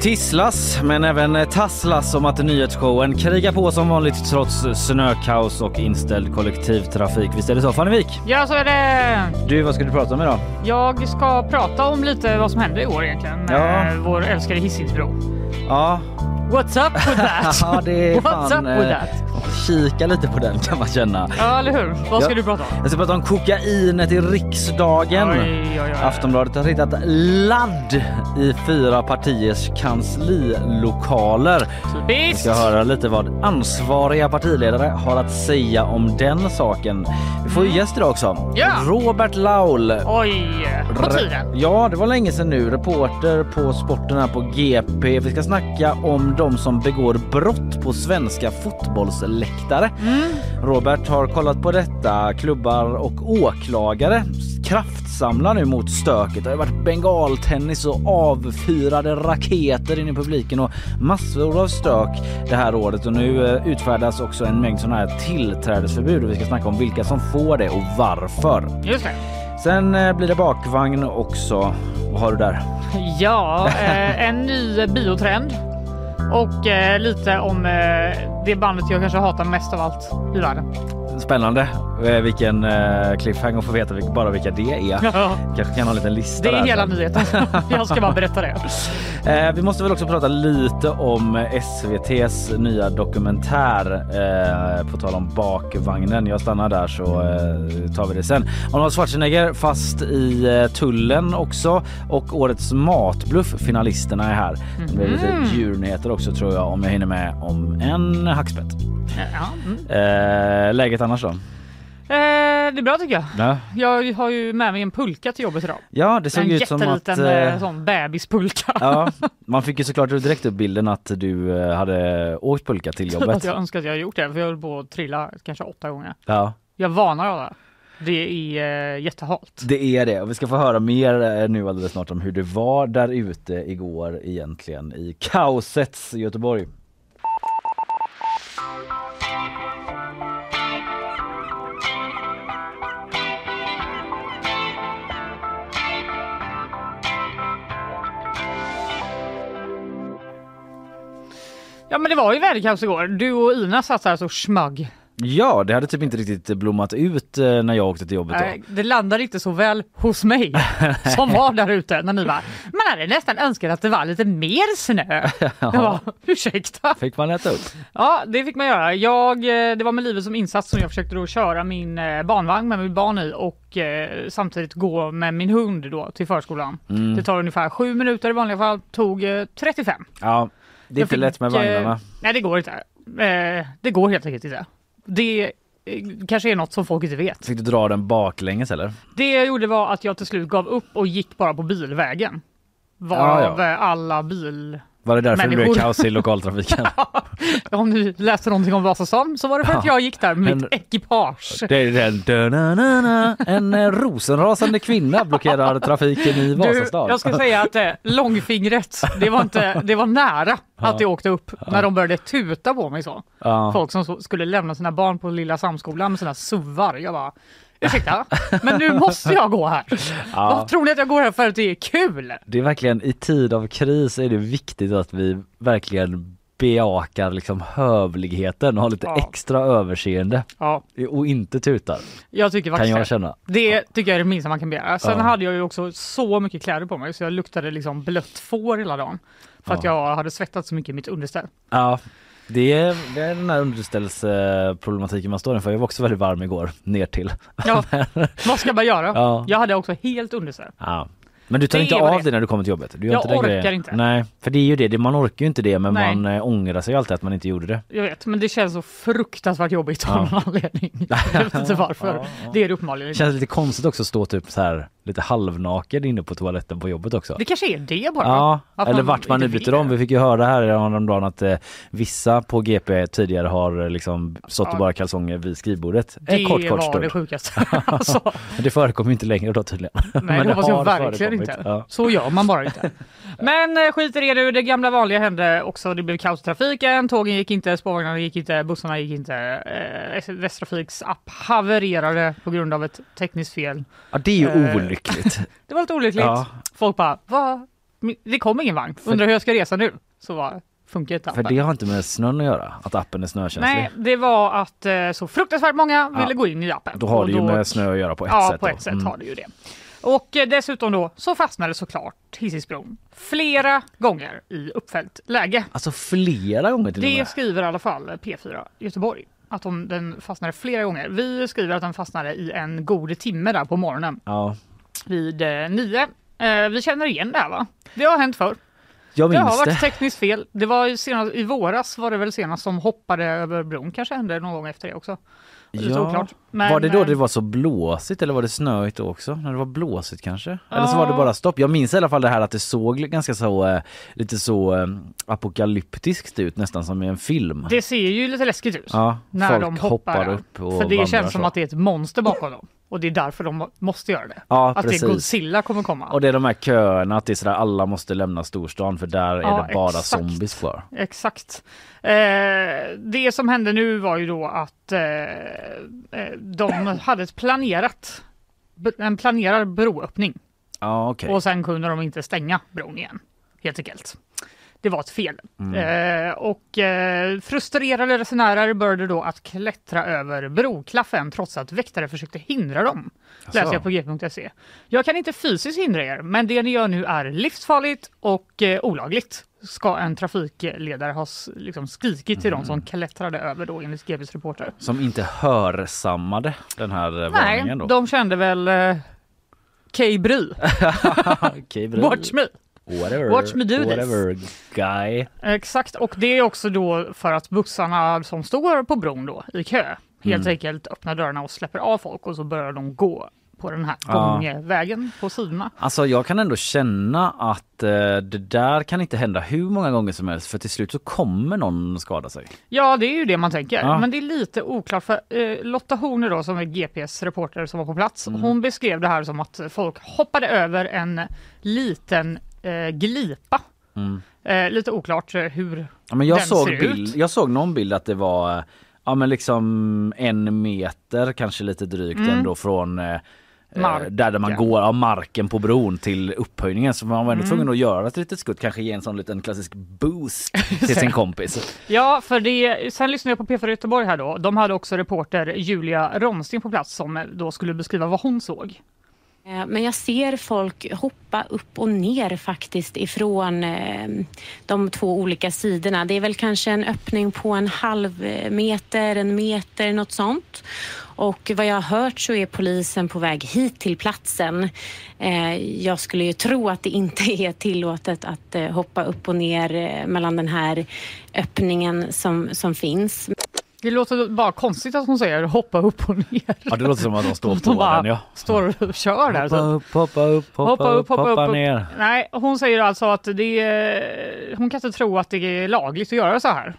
Tisslas, men även tasslas om att nyhetsshowen krigar på som vanligt trots snökaos och inställd kollektivtrafik. Visst är det så Fannevik? Ja, så är det. Du, vad ska du prata om idag? Jag ska prata om lite vad som hände i år egentligen med Ja. vår älskade Hisingsbro. Ja, What's up with that? ja det är What's fan... up with eh, that? Kika lite på den kan man känna. Ja, eller hur? Vad ska Ja. du prata om? Jag ska prata om kokainet i riksdagen. Oj, oj, oj. Aftonbladet har hittat ladd i fyra partiers kanslilokaler. Vi ska höra lite vad ansvariga partiledare har att säga om den saken. Vi får ju gäst idag också. Ja. Robert Laul. Oj, på tiden. Ja, det var länge sedan nu. Reporter på sporten här på GP. Vi ska snacka om de som begår brott på svenska fotbollsläktare. Mm. Robert har kollat på detta. Klubbar och åklagare kraftsamlar nu mot stöket. Det har varit bengaltennis och avfyrade raketer in i publiken och massor av stök det här året och nu eh, utfärdas också en mängd sådana här tillträdesförbud och vi ska snacka om vilka som får det och varför. Just det. Sen eh, blir det bakvagn också. Vad har du där? Ja, eh, en ny biotrend. Och lite om det bandet jag kanske hatar mest av allt i världen. Spännande. Eh, vilken eh, cliffhanger få veta vilka, bara vilka det är. Ja, Kanske kan ha en liten lista det är där hela nyheten. Jag ska bara berätta det. Eh, vi måste väl också prata lite om SVTs nya dokumentär eh, på tal om bakvagnen. Jag stannar där så eh, tar vi det sen. Arnold Schwarzenegger fast i tullen också och årets matbluff finalisterna är här. Det blir lite djurnyheter också tror jag om jag hinner med om en hackspett. Ja, mm. Läget annars då? Eh, det är bra tycker jag. Ja, Jag har ju med mig en pulka till jobbet idag. ja det såg En ut som att... jätteliten eh, eh, sån bebispulka. Ja, man fick ju såklart direkt upp bilden att du eh, hade åkt pulka till jobbet. jag önskar att jag hade gjort det, för jag höll på att trilla kanske åtta gånger. Ja, Jag varnar alla. Det är eh, jättehalt. det är det. Och vi ska få höra mer nu alldeles snart om hur det var där ute igår egentligen i kaosets Göteborg. Ja men det var ju väderkaos igår. Du och Ina satt här så smög. Ja, det hade typ inte riktigt blommat ut eh, när jag åkte till jobbet då. Nej, det landade inte så väl hos mig som var där ute när ni var. Man hade nästan önskat att det var lite mer snö. Jag bara, ursäkta? Fick man äta upp? Ja, det fick man göra. Jag, eh, det var med livet som insats som jag försökte då köra min eh, barnvagn med mitt barn i och samtidigt gå med min hund då till förskolan. Mm. Det tar ungefär sju minuter i vanliga fall, tog eh, 35. Ja, det är inte fick, lätt med vagnarna. Eh, nej, det går inte. Eh, det går helt enkelt inte. Det eh, kanske är något som folk inte vet. Fick du dra den baklänges eller? Det jag gjorde var att jag till slut gav upp och gick bara på bilvägen. Ja, Varav ja. eh, alla bil... Var det därför det blev Människor. kaos i lokaltrafiken? Om ni läste någonting om Vasastan så var det för att Ja. jag gick där med mitt En- ekipage. Det är den da-na-na-na. En eh, rosenrasande kvinna blockerar trafiken i Du, Vasastan. jag ska säga att eh, långfingret, det var, inte, det var nära att det åkte upp när de började tuta på mig så. Ja. Folk som så, skulle lämna sina barn på lilla Samskolan med sina suvar. Jag bara, ursäkta, men nu måste jag gå här. Vad tror ni att jag går här för att det är kul? Det är verkligen i tid av kris är det viktigt att vi verkligen bejakar liksom hövligheten och har lite Ja. extra överseende Ja, och inte tutar jag tycker kan jag det. känna. Det tycker jag är det minsta man kan begära. Sen Ja. hade jag ju också så mycket kläder på mig så jag luktade liksom blött får hela dagen. För att jag hade svettats så mycket i mitt underställ. Ja, det är, det är den här underställsproblematiken man står inför. Jag var också väldigt varm igår ner till. Ja, vad ska man göra? Ja. Jag hade också helt underställ. Ja. Men du tar Det inte av det när du kommer till jobbet? Du gör Jag inte orkar grejen. inte. Nej, för det är ju det. Man orkar ju inte det men Nej. man eh, ångrar sig alltid att man inte gjorde det. Jag vet, men det känns så fruktansvärt jobbigt av Ja. någon anledning. Jag vet inte varför. Ja, ja. Det är det uppenbarligen Det känns lite konstigt också att stå typ så här lite halvnaken inne på toaletten på jobbet också. Det kanske är det bara. Ja, Att eller man vart man nu byter om. Vi fick ju höra här häromdagen att eh, vissa på GP tidigare har eh, liksom stått i Ja. bara kalsonger vid skrivbordet. Det En kort, kort var stund. det sjukaste. alltså, det förekommer inte längre då tydligen. nej, Men det hoppas jag verkligen inte. Ja. Så gör man bara inte. Men eh, skit i det nu, det gamla vanliga hände också. Det blev kaos i trafiken, tågen gick inte, spårvagnarna gick inte, bussarna gick inte. Eh, Västtrafiks app havererade på grund av ett tekniskt fel. ja, det är ju Eh, olyckligt. Det var lite olyckligt. Ja. Folk bara, va? Det kom ingen vagn. Undrar hur jag ska resa nu? Så var funkar inte För appen. det har inte med snön att göra, att appen är snökänslig. Nej, det var att eh, så fruktansvärt många ville gå in i appen. Då har det ju med snö att göra på ett ja, sätt. på då. ett sätt Mm. har det ju det. Och eh, dessutom då så fastnade såklart Hisingsbron flera gånger i uppfällt läge. Alltså flera gånger till Det med. skriver i alla fall P4 Göteborg. Att de, den fastnade flera gånger. Vi skriver att den fastnade i en god timme där på morgonen Ja, vid eh, nio. Eh, vi känner igen det här va? Det har hänt förr. jag Det har minns varit tekniskt fel. Det var ju senast, I våras var det väl senast som hoppade över bron. Kanske hände någon gång efter det också. Ja. Men, var det då eh, det var så blåsigt eller var det snöigt då också? När det var blåsigt kanske? Eller så var det bara stopp. Jag minns i alla fall det här att det såg ganska så eh, lite så eh, apokalyptiskt ut nästan som i en film. Det ser ju lite läskigt ut. Ja, när de hoppar, hoppar upp och För det känns som så. att det är ett monster bakom dem. Och det är därför de måste göra det. Ja, att precis. det är Godzilla kommer komma. Och det är de här köerna, att det är sådär alla måste lämna storstan för där är Ja, det bara exakt. zombies kvar. Exakt. Eh, det som hände nu var ju då att eh, eh, de hade ett planerat en planerad broöppning Ja okej. och sen kunde de inte stänga bron igen. Helt enkelt. Det var ett fel. Mm. Eh, och eh, frustrerade resenärer började då att klättra över broklaffen trots att väktare försökte hindra dem. Läser jag på g.se. Jag kan inte fysiskt hindra er, men det ni gör nu är livsfarligt och eh, olagligt. Ska en trafikledare ha liksom skrikit till Mm. de som klättrade över då enligt GPs reporter. Som inte hörsammade den här eh, Nej, varningen då. de kände väl eh, Kej Bry, Okej, bra. watch me. Whatever. Watch me do this. Whatever guy. Exakt, och det är också då för att bussarna som står på bron då i kö helt Mm. enkelt öppnar dörrarna och släpper av folk och så börjar de gå på den här Ja. gångvägen på sidorna. Alltså jag kan ändå känna att eh, det där kan inte hända hur många gånger som helst för till slut så kommer någon skada sig. Ja, det är ju det man tänker. Ja. Men det är lite oklart för eh, Lotta Horner då som är GPs reporter som var på plats. Mm. Hon beskrev det här som att folk hoppade över en liten eh, glipa. Mm. Eh, lite oklart eh, hur Ja, men jag, den såg ser bild, ut. jag såg någon bild att det var eh, ja, men liksom en meter kanske lite drygt Mm. ändå från eh, eh, Marken. där, där man går av marken på bron till upphöjningen så man var ändå Mm. tvungen att göra ett litet skutt, kanske ge en sån liten klassisk boost till sin kompis. Ja, för det, sen lyssnade jag på P4 Göteborg här då. De hade också reporter Julia Ronsten på plats som då skulle beskriva vad hon såg. Eh, men jag ser folk hoppa upp och ner faktiskt ifrån ehm, de två olika sidorna. Det är väl kanske en öppning på en halv eh, meter, en meter, något sånt. Och vad jag har hört så är polisen på väg hit till platsen. Eh, jag skulle ju tro att det inte är tillåtet att hoppa upp och ner mellan den här öppningen som, som finns. Det låter bara konstigt att hon säger hoppa upp och ner. Ja det låter som att de står på den ja. står och kör där. Hoppa Så. upp, hoppa upp, hoppa, upp, hoppa, ner. Nej, hon säger alltså att det är, hon kan inte tro att det är lagligt att göra så här.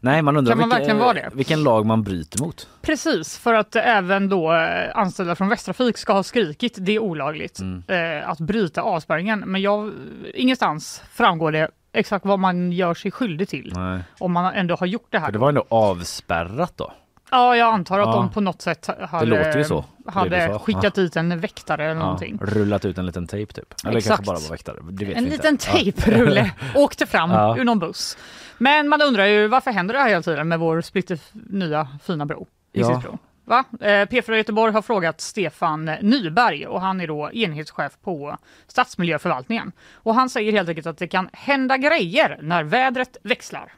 Nej, man undrar man vilken, vilken lag man bryter mot. Precis, för att även då eh, anställda från Västtrafik ska ha skrikit det är olagligt Mm. eh, att bryta avspärrningen. Men jag, ingenstans framgår det exakt vad man gör sig skyldig till Nej. om man ändå har gjort det här. För det var ändå avspärrat då. Ja, jag antar att Ja. de på något sätt hade, så. Hade skickat dit en väktare eller Ja, någonting. rullat ut en liten tejp typ. Eller Exakt. kanske bara var väktare. Det vet En vi liten inte. Ja. tejprulle åkte fram Ja. ur någon buss. Men man undrar ju varför händer det här hela tiden med vår splitter nya fina bro? Ja. Va? Eh, P4 Göteborg har frågat Stefan Nyberg och han är då enhetschef på stadsmiljöförvaltningen. Och han säger helt enkelt att det kan hända grejer när vädret växlar.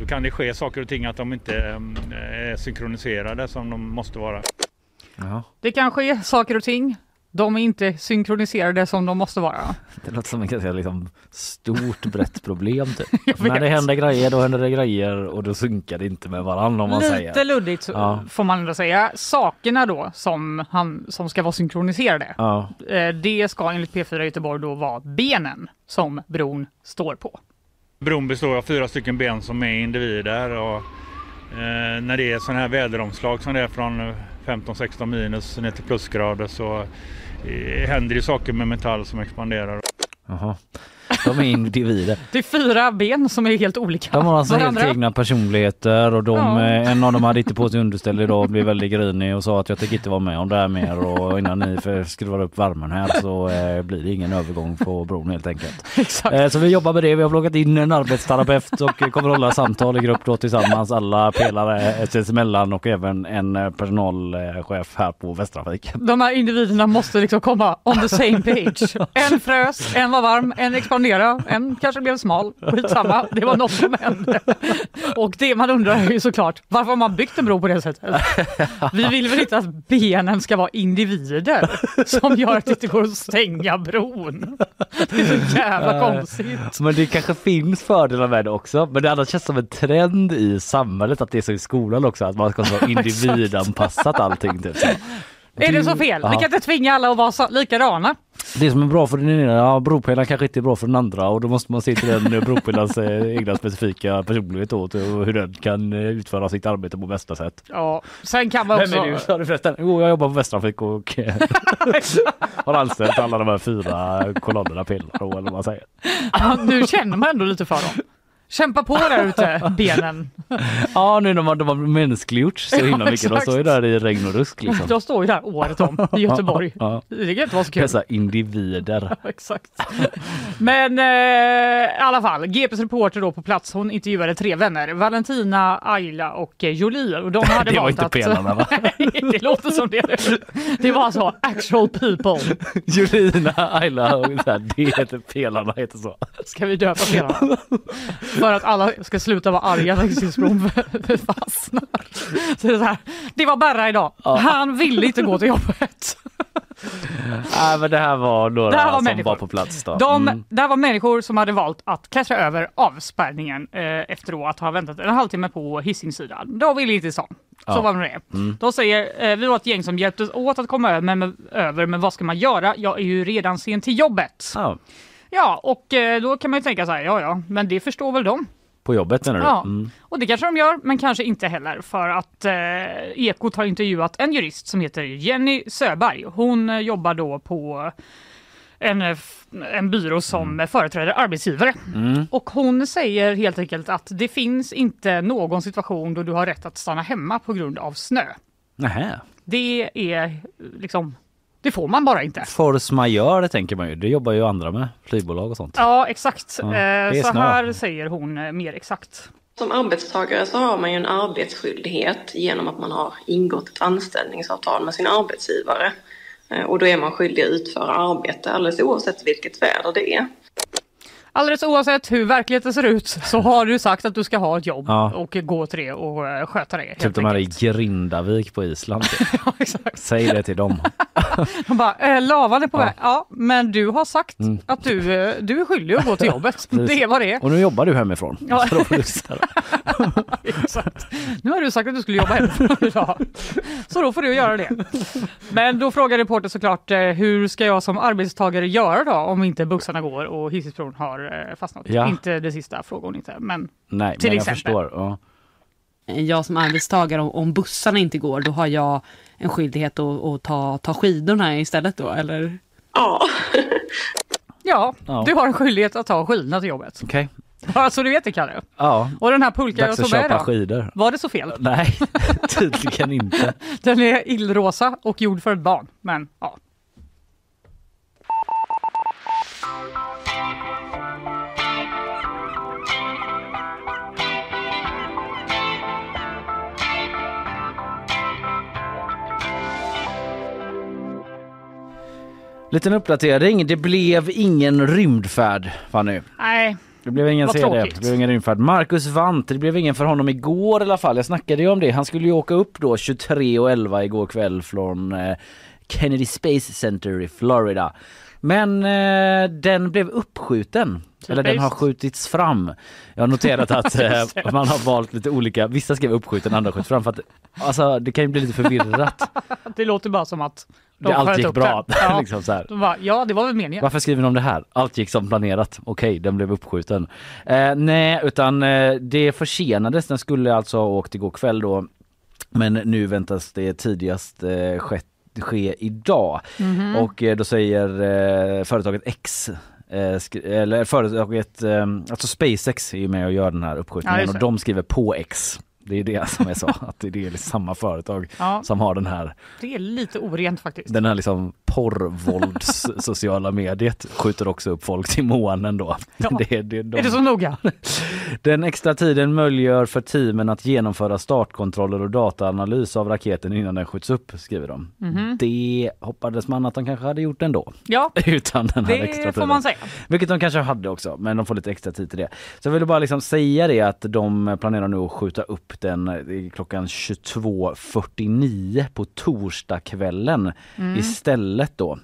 Då kan det ske saker och ting att de inte eh, är synkroniserade som de måste vara. Ja, Det kan ske saker och ting. De är inte synkroniserade som de måste vara. det låter som ett ganska liksom, stort brett problem typ. När det händer grejer då händer det grejer och då synkar det inte med varandra om man Lite säger. luddigt Ja. får man ändå säga. Sakerna då som, han, som ska vara synkroniserade. Ja, Eh, Det ska enligt P4 Göteborg då vara benen som bron står på. Bron består av fyra stycken ben som är individer och eh, när det är sådana här väderomslag som det är från 15-16 minus ner till plusgrader så eh, händer det saker med metall som expanderar. Aha. De är individer. Det är fyra ben som är helt olika De har alltså helt varandra. egna personligheter och de, Ja. eh, en av dem hade inte på sig underställ idag och blev väldigt grinig och sa att jag tänker inte vara med om det här mer och innan ni skruvar upp värmen här så eh, blir det ingen övergång på bron helt enkelt. Exakt. Eh, så vi jobbar med det. Vi har plockat in en arbetsterapeut och kommer hålla samtal i grupp då tillsammans alla pelare sinsemellan och även en eh, personalchef här på Västtrafik. De här individerna måste liksom komma on the same page. En frös, en var varm, en expanderade, en kanske blev smal. Skitsamma, det var något som hände. Och det man undrar är ju såklart, varför har man byggt en bro på det sättet? Vi vill väl inte att benen ska vara individer som gör att det inte går att stänga bron. Det är så jävla konstigt. Men det kanske finns fördelar med det också. Men det annars känns som en trend i samhället att det är så i skolan också att man ska vara individanpassat allting. Typ. Är det så fel? Vi kan inte tvinga alla att vara så- likadana. Det som är bra för den ena, ja, bropelaren kanske inte är bra för den andra och då måste man se till den eh, bropelarens eh, egna specifika personlighet åt och hur den kan eh, utföra sitt arbete på bästa sätt. Ja, sen kan man också... Vem är du sa du förresten? Jo, jag jobbar på Västtrafik och har anställt alla de här fyra kolonnerna pelare eller vad man säger. Ja, nu känner man ändå lite för dem. Kämpa på där ute, benen. Ja, nu när man, de har mänskliggjorts så himla mycket. De står ju där i regn och rusk liksom. De står ju där året om i Göteborg. Ja. Det kan inte vara så kul. Dessa individer. Exakt. Men eh, i alla fall, GPs reporter då på plats, hon intervjuade tre vänner, Valentina, Ayla och eh, Jolie. Och de hade Det var inte att... pelarna va? Nej, det låter som det. Det var alltså actual people. Julina, Ayla och så här, det heter pelarna heter så. Ska vi döpa pelarna? För att alla ska sluta vara arga när Hisingsbron fastnar. Så det, är så här, det var Berra idag. Han ville inte gå till jobbet. Nej men det här var några Det här var som människor. var på plats då. De, Mm. Det här var människor som hade valt att klättra över avspärrningen eh, efter att ha väntat en halvtimme på Hisingssidan. Då vill inte stan. Så Ja. var det det. De säger, eh, vi var ett gäng som hjälptes åt att komma över men, över, men vad ska man göra? Jag är ju redan sen till jobbet. Ja, Ja, och eh, då kan man ju tänka så här, ja ja, men det förstår väl de. på jobbet menar du? Ja, Mm. och det kanske de gör, men kanske inte heller för att eh, Ekot har intervjuat en jurist som heter Jenny Söberg. Hon eh, jobbar då på en, eh, f- en byrå som företräder arbetsgivare. Mm. Och hon säger helt enkelt att det finns inte någon situation då du har rätt att stanna hemma på grund av snö. Nähä. Det är eh, liksom, det får man bara inte. Force majeure tänker man ju. Det jobbar ju andra med. Flygbolag och sånt. Ja, exakt. Ja, Eh, så här säger hon eh, mer exakt. Som arbetstagare så har man ju en arbetsskyldighet genom att man har ingått ett anställningsavtal med sin arbetsgivare. Eh, Och då är man skyldig att utföra arbete alldeles oavsett vilket väder det är. Alldeles oavsett hur verkligheten ser ut så har du sagt att du ska ha ett jobb Ja. och gå till det och eh, sköta det. Typ de här i. Grindavik på Island. Ja. Säg det till dem. De bara, eh, lavan är på Ja. väg. Ja, men du har sagt att du, eh, du är skyldig att gå till jobbet. det är vad det. Och nu jobbar du hemifrån. Ja. Exakt. Nu har du sagt att du skulle jobba hemifrån idag. Så då får du göra det. Men då frågar reportern såklart, hur ska jag som arbetstagare göra då om inte bussarna går och Hisingen har eh, fastnat? Ja. Inte det sista frågar hon inte, men Nej, Till men jag exempel. förstår. Ja. jag som arbetstagare, om, om bussarna inte går, då har jag en skyldighet att, att ta, ta skidorna istället då, eller? Ja. Ja, Ja. du har en skyldighet att ta skidorna till jobbet. Okej. Bara så du vet det Kalle. Ja. Och den här pulka jag tog med köpa då, skidor. var det så fel? Nej, tydligen inte. Den är illrosa och gjord för ett barn. Men ja, Liten uppdatering. Det blev ingen rymdfärd Fanny. nej. Det blev ingen Vad tråkigt. det blev ingen rymdfärd. Marcus Wandt, det blev ingen för honom igår i alla fall. Jag snackade ju om det. Han skulle ju åka upp då 23.11 igår kväll från eh, Kennedy Space Center i Florida. Men eh, den blev uppskjuten. Eller den har skjutits fram. Jag har noterat att eh, man har valt lite olika, vissa skrev uppskjuten, andra skjuts fram för att alltså det kan ju bli lite förvirrat. Det låter bara som att de Det allt gick bra. Ja. liksom så. De bara, ja, det var väl meningen. Varför skriver om det här? Allt gick som planerat. Okej, den blev uppskjuten. Eh, nej, utan eh, det försenades. Den skulle alltså ha åkt igår kväll då. Men nu väntas det tidigast eh, skett, ske idag. Mhm. Och eh, då säger eh, företaget X eller företaget, eh, alltså SpaceX är ju med och gör den här Ja, uppskjutningen just och de skriver på X. Det är det som är så, att det är samma företag Ja, som har den här det är lite orent faktiskt. den här liksom porrvålds sociala mediet skjuter också upp folk till månen då. Ja. Det, det, de, Är det så noga? Den extra tiden möjliggör för teamen att genomföra startkontroller och dataanalys av raketen innan den skjuts upp, skriver de. Mhm. Det hoppades man att de kanske hade gjort ändå. Ja, Utan den här extra det får tiden. man säga. Vilket de kanske hade också, men de får lite extra tid till det. Så jag ville bara liksom säga det att de planerar nu att skjuta upp den eh, klockan 22.49 på torsdagskvällen istället då.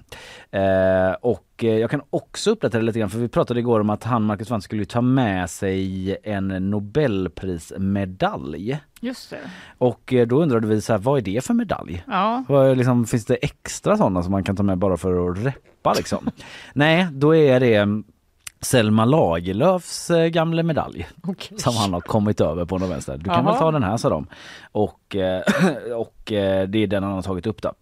Eh, och eh, jag kan också uppdatera lite grann för vi pratade igår om att han Marcus Wandt skulle ta med sig en Nobelprismedalj. Just det. Och eh, då undrade vi så här, vad är det för medalj? Ja, Vad liksom, finns det extra sådana som man kan ta med bara för att reppa liksom? Nej, då är det mm, Selma Lagerlöfs eh, gamla medalj okej. som han har kommit över på någon vänster. Du kan Jaha. väl ta den här sa de. Och, eh, och eh, det är den han har tagit upp då.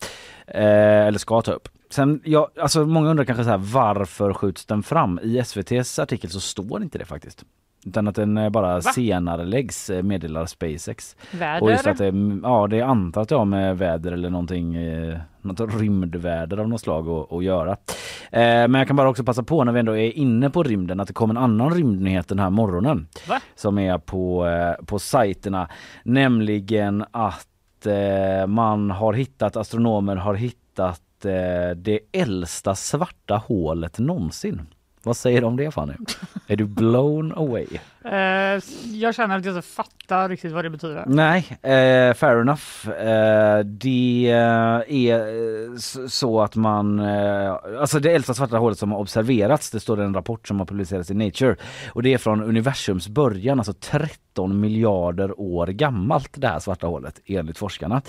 Eller ska ta upp. Sen, ja, alltså många undrar kanske så här, varför skjuts den fram? I SVTs artikel så står inte det faktiskt. Utan att den eh, bara senare läggs meddelar SpaceX. Och just att Väder. det, ja, det antar att det har med väder eller någonting, eh, något rymdväder av något slag att, att göra. Eh, men jag kan bara också passa på när vi ändå är inne på rymden att det kom en annan rymdnyhet den här morgonen. Va? Som är på, eh, på sajterna. Nämligen att eh, man har hittat, astronomer har hittat eh, det äldsta svarta hålet någonsin. Vad säger du om det Fanny? Är du blown away? Eh, jag känner att jag inte fattar riktigt vad det betyder. Nej, eh, fair enough. Eh, det är eh, så att man, eh, alltså det äldsta svarta hålet som har observerats, det står i en rapport som har publicerats i Nature och det är från universums början, alltså 13 miljarder år gammalt det här svarta hålet enligt forskarna.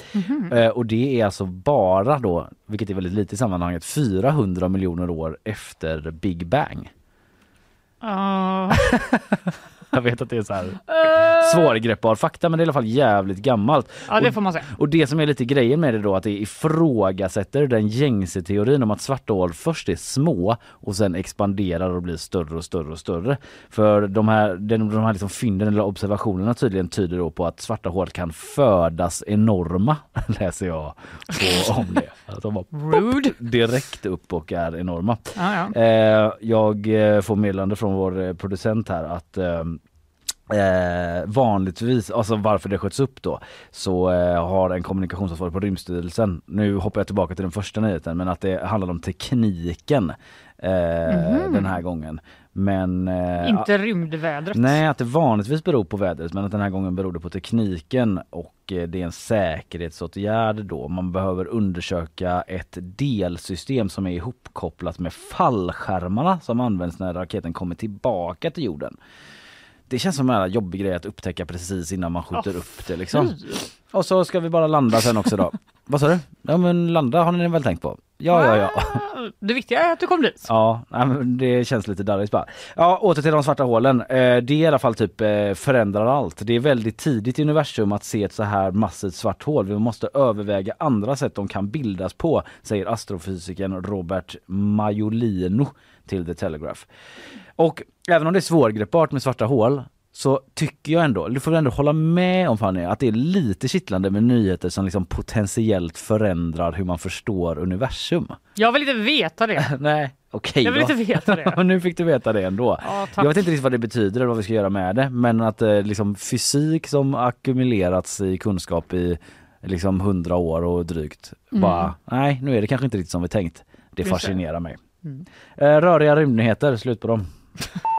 Eh, och det är alltså bara då, vilket är väldigt lite i sammanhanget, 400 miljoner år efter Big Bang. Uh, Jag vet att det är så här svårgreppbar fakta men det är i alla fall jävligt gammalt. ja, det Och- får man säga. Och det som är lite grejen med det då att det ifrågasätter den gängse teorin om att svarta hål först är små och sen expanderar och blir större och större och större. För de här, den- de här liksom fynden eller observationerna tydligen tyder då på att svarta hål kan födas enorma, läser jag på, om det. Att de bara Rude. direkt upp och är enorma. Ja, ja. Eh, jag eh, får meddelande från vår eh, producent här att eh, vanligtvis, alltså varför det sköts upp då, så eh, har en kommunikationsansvarig på Rymdstyrelsen, nu hoppar jag tillbaka till den första nyheten, men att det handlar om tekniken eh, den här gången. Men eh, Inte rymdvädret. Nej, att det vanligtvis beror på vädret men att den här gången beror det på tekniken och eh, det är en säkerhetsåtgärd då. Man behöver undersöka ett delsystem som är ihopkopplat med fallskärmarna som används när raketen kommer tillbaka till jorden. Det känns som en jobbig grej att upptäcka precis innan man skjuter Åh, upp det liksom. Och så ska vi bara landa sen också då. Vad sa du? Ja men landa har ni väl tänkt på? Ja, ja, ja. Det viktiga är att du kom dit. Ja, det känns lite darrigt bara. Ja, åter till de svarta hålen. Eh, Det i alla fall typ eh, förändrar allt. Det är väldigt tidigt i universum att se ett så här massivt svart hål. Vi måste överväga andra sätt de kan bildas på, säger astrofysikern Robert Majolino till The Telegraph. Och även om det är svårgreppbart med svarta hål så tycker jag ändå, du får ändå hålla med om Fanny, att det är lite kittlande med nyheter som liksom potentiellt förändrar hur man förstår universum. Jag vill inte veta det. Nej, okej Jag vill då. inte veta det. Nu fick du veta det ändå. Ja, jag vet inte riktigt vad det betyder eller vad vi ska göra med det men att eh, liksom fysik som ackumulerats i kunskap i liksom hundra år och drygt bara nej nu är det kanske inte riktigt som vi tänkt. Det. fascinerar mig. Mm. Eh, röriga rymdnyheter, slut på dem.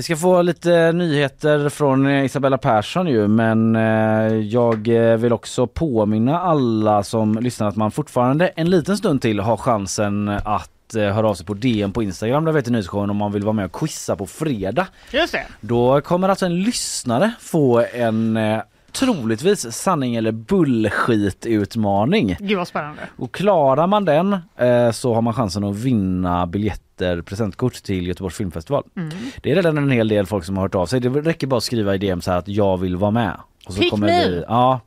Vi ska få lite nyheter från eh, Isabella Persson ju men eh, jag eh, vill också påminna alla som lyssnar att man fortfarande en liten stund till har chansen att höra av sig på DM på Instagram där vi heter Nyhetsshowen om man vill vara med och quizza på fredag. Just det. Då kommer alltså en lyssnare få en troligtvis sanning eller bullshit utmaning. Gud vad spännande. Och klarar man den eh, så har man chansen att vinna biljetter, presentkort till Göteborgs filmfestival. Mm. Det är redan en hel del folk som har hört av sig. Det räcker bara att skriva i DM så här att jag vill vara med. Och så Pick kommer me! vi, ja,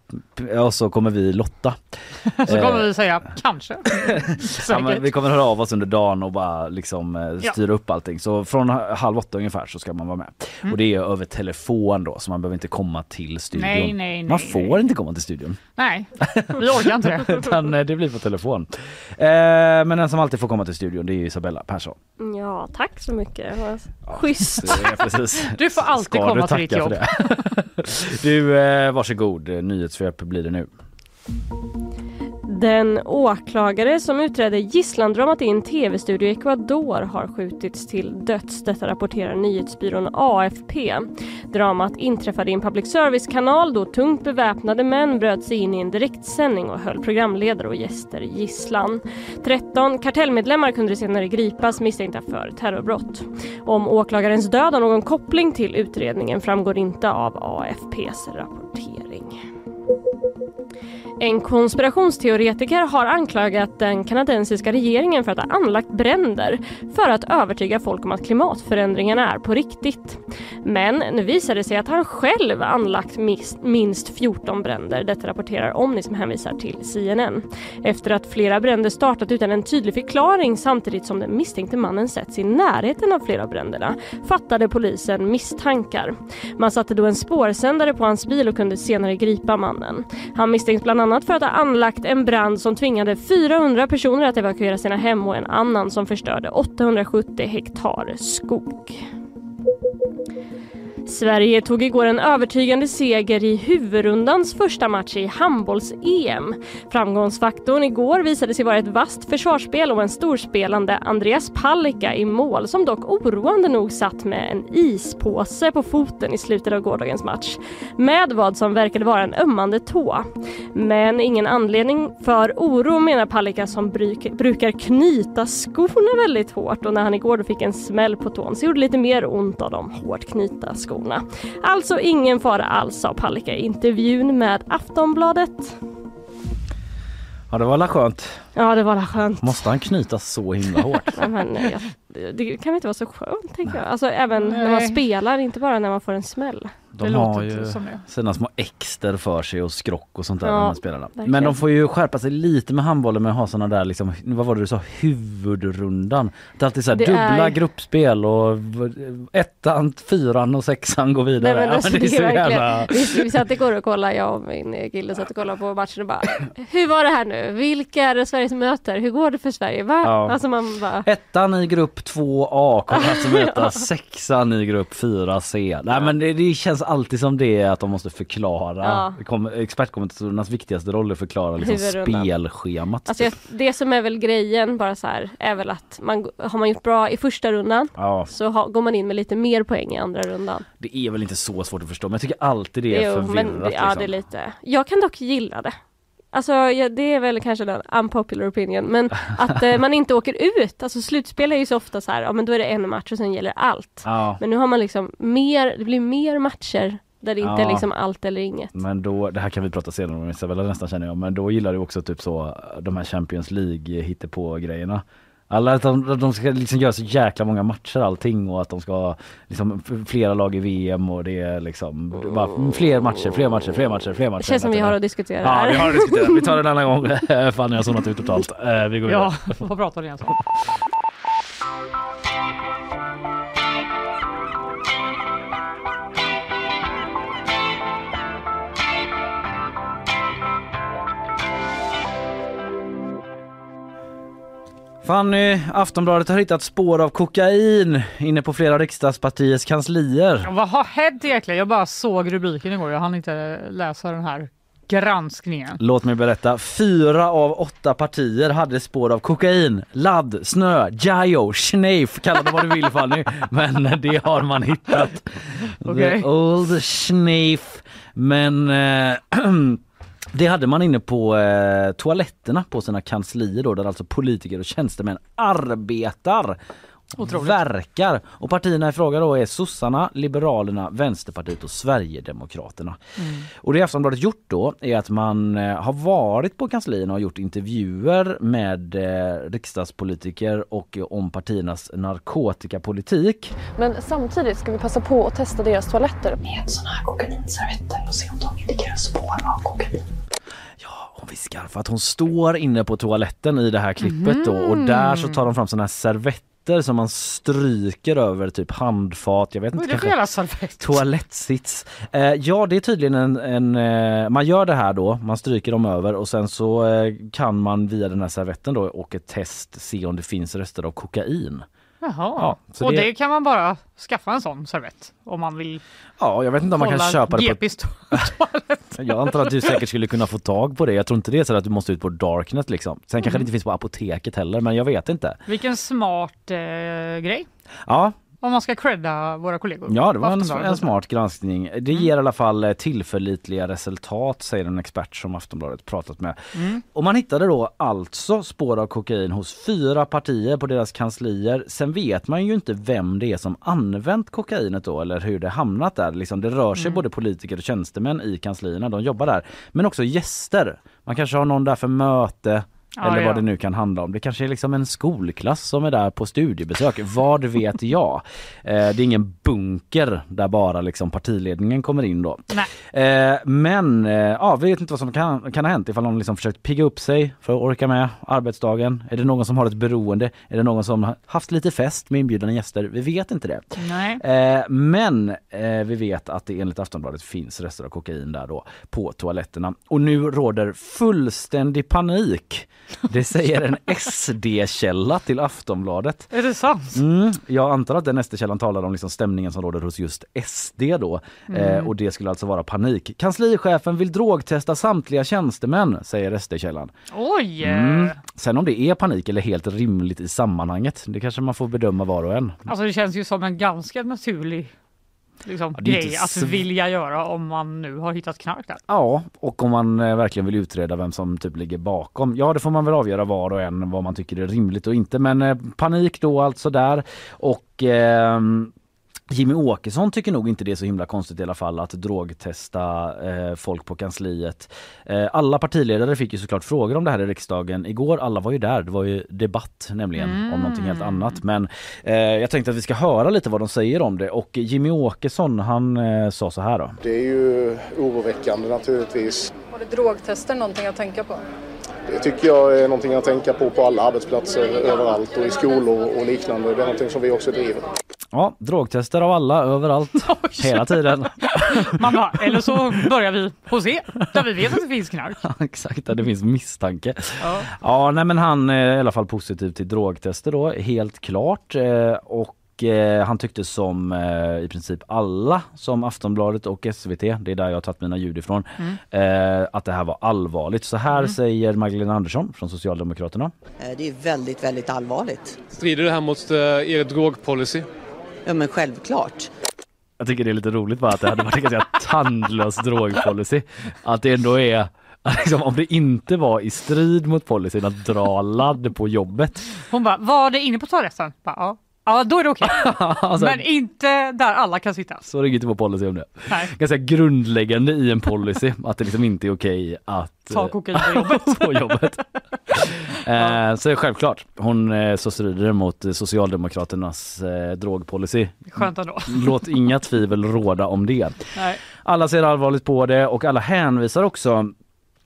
och så kommer vi lotta. Så kommer Eh, vi säga kanske. Ja, vi kommer höra av oss under dagen och bara liksom eh, Ja. styra upp allting. Så från ha- halv åtta ungefär så ska man vara med. Och det är över telefon då så man behöver inte komma till studion. Mm. Nej, nej, man nej, får nej. inte komma till studion. Nej, vi orkar inte det. Utan eh, det blir på telefon. Eh, men den som alltid får komma till studion det är Isabella Persson. Ja, tack så mycket. Schysst. Är precis. Du får alltid Ska komma du till ditt jobb. för det? Du, eh, Eh, varsågod. Eh, Nyhetssvep blir det nu. Den åklagare som utredde gisslandramat i en tv-studio i Ecuador har skjutits till döds. Detta rapporterar nyhetsbyrån AFP. Dramat inträffade i en public service-kanal då tungt beväpnade män bröt sig in i en direktsändning och höll programledare och gäster gisslan. 13 kartellmedlemmar kunde senare gripas misstänkta för terrorbrott. Om åklagarens död har någon koppling till utredningen framgår inte av AFPs rapportering. En konspirationsteoretiker har anklagat den kanadensiska regeringen för att ha anlagt bränder för att övertyga folk om att klimatförändringarna är på riktigt. Men nu visar det sig att han själv anlagt minst 14 bränder. Detta rapporterar Omni som hänvisar till CNN. Efter att flera bränder startat utan en tydlig förklaring samtidigt som den misstänkte mannen setts i närheten av flera av bränderna fattade polisen misstankar. Man satte då en spårsändare på hans bil och kunde senare gripa mannen. Han misstänks bland annat för att ha anlagt en brand som tvingade 400 personer att evakuera sina hem och en annan som förstörde 870 hektar skog. Sverige tog igår en övertygande seger i huvudrundans första match i handbolls-EM. Framgångsfaktorn igår visade sig vara ett vasst försvarsspel och en storspelande Andreas Palicka i mål som dock oroande nog satt med en ispåse på foten i slutet av gårdagens match. Med vad som verkade vara en ömmande tå. Men ingen anledning för oro menar Palicka som bruk, brukar knyta skorna väldigt hårt och när han igår fick en smäll på tån så gjorde det lite mer ont av de hårt knyta skorna. Alltså ingen fara alls sa Palicka i intervjun med Aftonbladet. Ja det var la skönt. Ja det var väl skönt. Måste han knyta så himla hårt? Ja, men, jag, det kan väl inte vara så skönt tänker jag. Alltså även när man Nej. spelar, inte bara när man får en smäll. Det De låter har ju det. sina små exter för sig och skrock och sånt där Ja, när man spelar. verkligen. Men de får ju skärpa sig lite med handbollen med att ha såna där liksom, vad var det du sa, huvudrundan. Det är alltid så här Det dubbla är- gruppspel och ettan, fyran och sexan går vidare. Nej, men Ja, alltså, det är det är jävla... vi, vi satt igår och kollade, jag och min kille satt och kollade på matchen och bara Hur var det här nu? Vilka är det Sverige som möter? Hur går det för Sverige? Va? Ja. Alltså man bara Ettan i grupp 2A kommer alltså möta sexan i grupp 4C. Nej men det, det känns alltid som det är att de måste förklara. Ja. Kom, expertkommentatorernas viktigaste roll är att förklara liksom spelschemat. Alltså jag, det som är väl grejen bara så här är väl att man, har man gjort bra i första rundan Ja, så ha, går man in med lite mer poäng i andra rundan. det är väl inte så svårt att förstå men jag tycker alltid det är Jo, förvirrat. men ja, liksom. det är lite. Jag kan dock gilla det. Alltså ja, det är väl kanske en unpopular opinion men att eh, man inte åker ut. Alltså slutspel är ju så ofta så här, ja men då är det en match och sen gäller allt. Ja, Men nu har man liksom mer, det blir mer matcher där det inte är Ja. liksom allt eller inget. men då, det här kan vi prata senare om Isabella nästan känner jag, men då gillar du också typ så de här Champions League på grejerna. Alla att de, de ska liksom göra så jäkla många matcher allting och att de ska ha liksom flera lag i VM och det är liksom bara fler matcher, fler matcher, fler matcher, fler matcher. Det känns som vi har att diskutera Ja, vi har diskuterat. Vi tar det en annan gång. Fan, jag har zonat ut totalt. Eh, Vi går vidare. Ja, vad pratar ni ens om? Fanny, Aftonbladet har hittat spår av kokain inne på flera riksdagspartiers kanslier. Vad har hänt egentligen? Jag bara såg rubriken igår. Jag hann inte läsa den här granskningen. Låt mig berätta. Fyra av åtta partier hade spår av kokain, ladd, snö, jajo, schneif, kalla det vad du vill Fanny. Men det har man hittat. Okej. The old schneif. Men eh, det hade man inne på eh, toaletterna på sina kanslier då där alltså politiker och tjänstemän arbetar. Otroligt. Verkar. Och partierna i fråga då är sossarna, liberalerna, vänsterpartiet och sverigedemokraterna. Och det Aftonbladet gjort då är att man eh, har varit på kanslierna och gjort intervjuer med eh, riksdagspolitiker och eh, om partiernas narkotikapolitik. Men samtidigt ska vi passa på att testa deras toaletter. med såna här kokainservetter och se om de indikerar spår av kokain. Hon viskar för att hon står inne på toaletten i det här klippet då och där så tar de fram såna här servetter som man stryker över typ handfat, jag vet inte kanske? Toalettsits. Eh, ja det är tydligen en, en eh, man gör det här då, man stryker dem över och sen så eh, kan man via den här servetten då och ett test se om det finns rester av kokain. Jaha. Ja, och det- det... kan man bara skaffa en sån servett om man vill Ja, jag vet inte om man kan köpa det på Jag antar att du säkert skulle kunna få tag på det. Jag tror inte det är så att du måste ut på Darknet liksom. Sen kanske Mm. det inte finns på apoteket heller, men jag vet inte. Vilken smart eh, grej. Ja, Om man ska credda våra kollegor. ja det var en, en smart granskning. Det Mm. ger i alla fall eh, tillförlitliga resultat, säger en expert som Aftonbladet pratat med. Mm. Och man hittade då alltså spår av kokain hos fyra partier på deras kanslier. Sen vet man ju inte vem det är som använt kokainet då eller hur det hamnat där. Liksom det rör sig Mm. både politiker och tjänstemän i kanslierna, de jobbar där. Men också gäster. Man kanske har någon där för möte Ja, eller vad ja. det nu kan handla om. Det kanske är liksom en skolklass som är där på studiebesök. Vad vet jag? Eh, det är ingen bunker där bara liksom partiledningen kommer in då. Eh, men eh, ja, vi vet inte vad som kan, kan ha hänt ifall någon liksom försökt pigga upp sig för att orka med arbetsdagen. Är det någon som har ett beroende? Är det någon som har haft lite fest med inbjudna gäster? Vi vet inte det. Nej. Eh, men eh, vi vet att det enligt Aftonbladet finns rester av kokain där då på toaletterna. Och nu råder fullständig panik. Det säger en SD-källa till Aftonbladet. Är det sant? Mm, jag antar att den SD-källan talar om liksom stämningen som råder hos just SD då. Eh, och det skulle alltså vara panik. Kanslichefen vill drogtesta samtliga tjänstemän, säger SD-källan. Oj! Mm. Sen om det är panik eller helt rimligt i sammanhanget, det kanske man får bedöma var och en. Alltså det känns ju som en ganska naturlig liksom, Ja, grej att vilja göra om man nu har hittat knark där. Ja, och om man eh, verkligen vill utreda vem som typ ligger bakom. Ja, det får man väl avgöra var och en vad man tycker är rimligt och inte. Men eh, panik då alltså där. Och ehm, Jimmy Åkesson tycker nog inte det är så himla konstigt i alla fall att drogtesta eh, folk på kansliet. Eh, alla partiledare fick ju såklart frågor om det här i riksdagen igår. Alla var ju där. Det var ju debatt nämligen om någonting helt annat. Men eh, jag tänkte att vi ska höra lite vad de säger om det och Jimmy Åkesson han eh, sa så här då. Det är ju oroväckande naturligtvis. Var det drogtester någonting att tänka på? Det tycker jag är någonting att tänka på på alla arbetsplatser överallt och i skolor och liknande. Det är någonting som vi också driver. Ja, drogtester av alla överallt hela tiden. Man bara, eller så börjar vi hos er där vi vet att det finns knark. Exakt, där det finns misstanke. Ja. Ja, nej men han är i alla fall positiv till drogtester då, helt klart. Eh, Och eh, han tyckte som eh, i princip alla som Aftonbladet och SVT, det är där jag har tagit mina ljud ifrån, Mm. eh, att det här var allvarligt. Så här Mm. säger Magdalena Andersson från Socialdemokraterna. Eh, Det är väldigt, väldigt allvarligt. Strider det här mot eh, er drogpolicy? Ja men självklart. Jag tycker det är lite roligt bara att det hade varit en ganska tandlös drogpolicy. Att det ändå är Liksom, om det inte var i strid mot policyn att dra ladd på jobbet. Hon bara, var det inne på toaletten? Bara, ja. Ja, då är det okej. Alltså- Men inte där alla kan sitta. Så det är inte på policy om det. Nej. Ganska grundläggande i en policy att det liksom inte är okej att Ta eh, kokain på jobbet. på jobbet. eh, så självklart, hon eh, så strider mot Socialdemokraternas eh, drogpolicy. Skönt ändå. Låt inga tvivel råda om det. Nej. Alla ser allvarligt på det och alla hänvisar också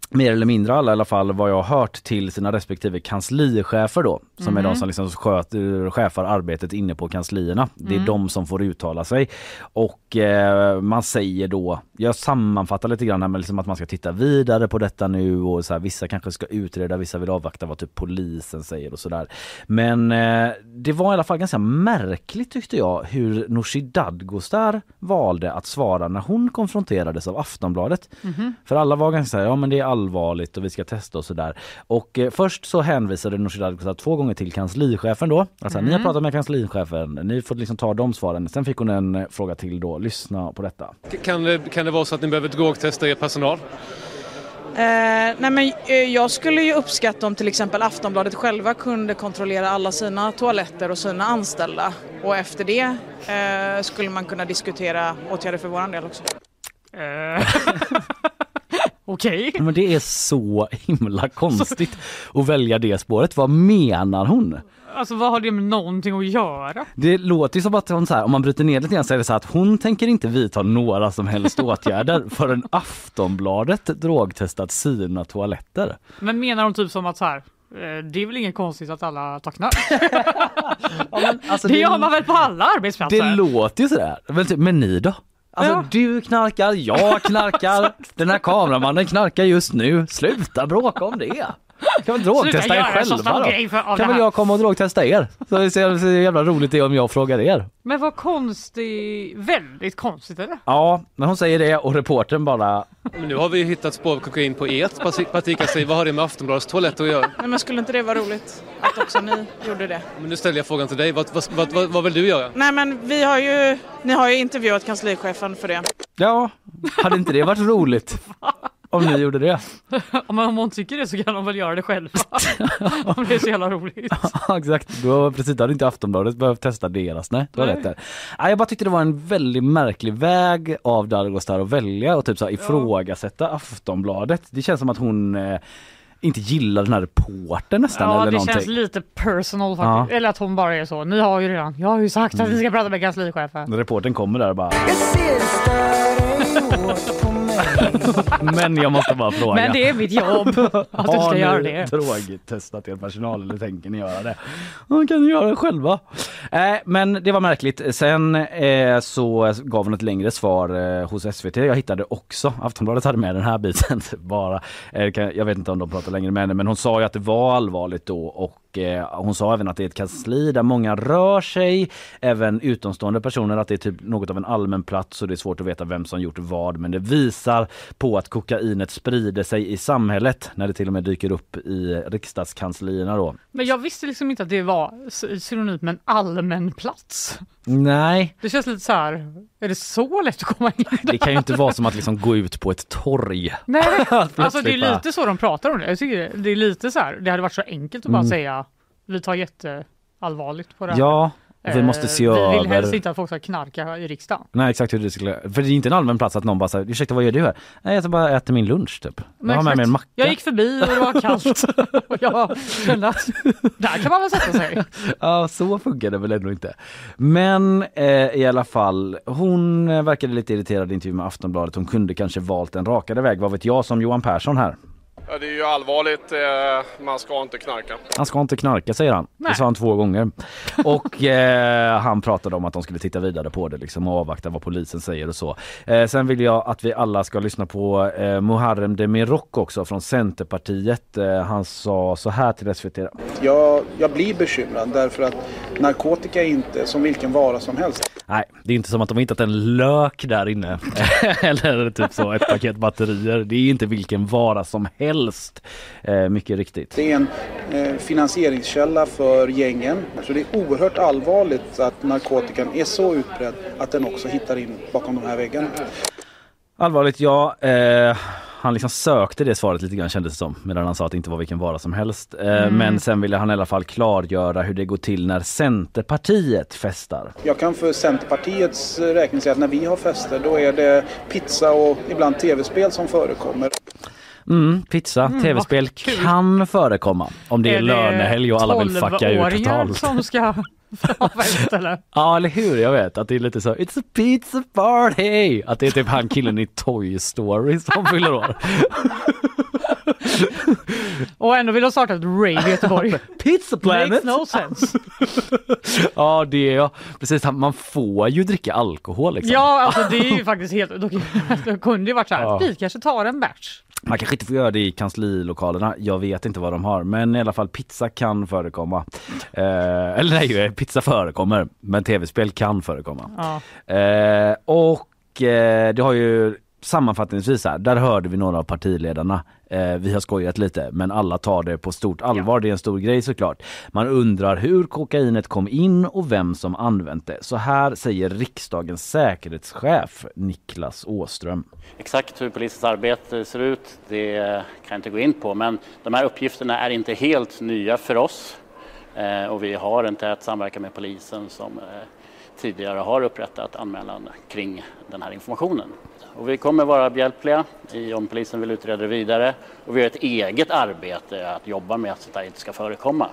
mer eller mindre alla i alla fall vad jag har hört till sina respektive kanslichefer då som är de Mhm. som liksom sköter, chefar arbetet inne på kanslierna. Det är Mm. de som får uttala sig och eh, man säger då, jag sammanfattar lite grann här med liksom att man ska titta vidare på detta nu och så här, vissa kanske ska utreda, vissa vill avvakta vad typ polisen säger och sådär. Men eh, det var i alla fall ganska märkligt tyckte jag hur Nooshi Dadgostar valde att svara när hon konfronterades av Aftonbladet. Mhm. För alla var ganska såhär, ja men det är allvarligt och vi ska testa och sådär. Och eh, först så hänvisade Nooshi Dadgostar två gånger till kanslichefen då. Alltså, Ni har Mm. pratat med kanslichefen, ni får liksom ta de svaren. Sen fick hon en eh, fråga till då, lyssna på detta. Kan kan det vara så att ni behöver drogtesta er personal? Eh, nej men, eh, jag skulle ju uppskatta om till exempel Aftonbladet själva kunde kontrollera alla sina toaletter och sina anställda. Och efter det eh, skulle man kunna diskutera åtgärder för våran del också. Eh. Okej. Men det är så himla konstigt att välja det spåret. Vad menar hon? Alltså vad har det med någonting att göra? Det låter ju som att hon så här, om man bryter ner lite grann så är det så att hon tänker inte vidta några som helst åtgärder förrän Aftonbladet drogtestat sina toaletter. Men menar de typ som att så här, eh, det är väl inget konstigt att alla tar knark? alltså det, det- gör man väl på alla arbetsplatser? Det låter ju sådär. Men, men ni då? Alltså Ja. du knarkar, jag knarkar, den här kameramannen knarkar just nu. Sluta bråka om det. Kan väl drogtesta er själva då? Kan väl jag komma och drogtesta er? Så det ser så jävla roligt det är om jag frågar er. Men vad konstigt, väldigt konstigt är det. Ja, men hon säger det och reportern bara Men nu har vi hittat spår av kokain på ert parti- partikansli. Vad har det med Aftonbladets toaletter att göra? Nej men skulle inte det vara roligt att också ni gjorde det? Men nu ställer jag frågan till dig. Vad, vad, vad, vad, vad vill du göra? Nej men vi har ju, ni har ju intervjuat kanslichefen för det. Ja, hade inte det varit roligt? Om ni gjorde det? Om om hon tycker det så kan de väl göra det själva. om det är så jävla roligt. Ja exakt, då precis då hade inte Aftonbladet behövt testa deras. Nej, du har rätt där. Nej, jag bara tyckte det var en väldigt märklig väg av Dargostar att välja och typ så här, ifrågasätta Aftonbladet. Det känns som att hon eh, inte gillar den här reportern nästan Ja eller det någonting. känns lite personal faktiskt. Ja. Eller att hon bara är så, ni har ju redan, jag har ju sagt att ni ska prata med kanslichefen. När reportern kommer där och bara Men jag måste bara fråga. Men det är mitt jobb att du ska Har göra ni det. drogtestat er personal eller tänker ni göra det? Ja, kan ni göra det själva. Eh, men det var märkligt. Sen eh, så gav hon ett längre svar eh, hos SVT. Jag hittade också, Aftonbladet hade med den här biten bara. Eh, kan- jag vet inte om de pratar längre med henne men hon sa ju att det var allvarligt då och eh, hon sa även att det är ett kansli där många rör sig. Även utomstående personer att det är typ något av en allmän plats och det är svårt att veta vem som gjort vad men det visar på att kokainet sprider sig i samhället när det till och med dyker upp i riksdagskanslierna då. Men jag visste liksom inte att det var synonymt med en allmän plats. Nej, Det känns lite så här, är det så lätt att komma in? det kan ju inte vara som att liksom gå ut på ett torg. Nej, alltså det är lite så de pratar om det. Jag tycker det- är lite så här, det hade varit så enkelt att bara Mm. säga vi tar jätteallvarligt på det här. Ja, vi måste se Eh, Vi vill över- helst inte att folk ska knarka i riksdagen. Nej exakt hur det skulle, för det är inte en allmän plats att någon bara säger ursäkta vad gör du här? Nej jag bara äter min lunch typ. Jag har med mig en macka. Jag gick förbi och det var kallt och jag kände att där kan man väl sätta sig. Ja så funkar det väl ändå inte. Men eh, i alla fall, hon eh, verkade lite irriterad i intervju med Aftonbladet. Hon kunde kanske valt en rakare väg, vad vet jag som Johan Persson här. Ja, det är ju allvarligt. Eh, man ska inte knarka. Han ska inte knarka säger han. Nej. Det sa han två gånger. Och eh, han pratade om att de skulle titta vidare på det liksom, och avvakta vad polisen säger och så. Eh, sen vill jag att vi alla ska lyssna på eh, Muharrem Demirok också från Centerpartiet. Eh, han sa så här till SVT. Jag, jag blir bekymrad därför att narkotika är inte som vilken vara som helst. Nej, det är inte som att de har hittat en lök där inne. Eller typ så ett paket batterier. Det är inte vilken vara som helst. Eh, mycket riktigt. Det är en eh, finansieringskälla för gängen. Så det är oerhört allvarligt att narkotikan är så utbredd att den också hittar in bakom de här väggarna. Allvarligt ja. Eh, han liksom sökte det svaret lite grann kändes det som. Medan han sa att det inte var vilken vara som helst. Eh, Mm. Men sen ville han i alla fall klargöra hur det går till när Centerpartiet festar. Jag kan för Centerpartiets räkning säga att när vi har fester då är det pizza och ibland tv-spel som förekommer. Mm, pizza, Mm, tv-spel kan förekomma. Om det är, lönehelg och alla vill fucka ur 12-åringar totalt. som ska eller? Ja eller hur, jag vet att det är lite så It's a pizza party! Att det är typ han killen i Toy Story som fyller år. Och ändå vill de starta ett rave i Göteborg. Pizza Planet! Makes no sense. Ja det är jag. Precis, man får ju dricka alkohol liksom. Ja, alltså det är ju faktiskt helt... Då, då kunde ju varit så här, Ja. vi kanske tar en batch. Man kanske inte får göra det i kanslilokalerna. Jag vet inte vad de har. Men i alla fall pizza kan förekomma. Eh, eller nej, pizza förekommer. Men tv-spel kan förekomma. Ja. Eh, och eh, det har ju sammanfattningsvis här, där hörde vi några av partiledarna. Eh, vi har skojat lite men alla tar det på stort allvar. Det är en stor grej såklart. Man undrar hur kokainet kom in och vem som använt det. Så här säger riksdagens säkerhetschef Niklas Åström. Exakt hur polisens arbete ser ut det kan jag inte gå in på men de här uppgifterna är inte helt nya för oss Eh, och vi har en tät samverkan med polisen som eh, tidigare har upprättat anmälan kring den här informationen. Och vi kommer vara behjälpliga i om polisen vill utreda det vidare och vi har ett eget arbete att jobba med att sånt här inte ska förekomma.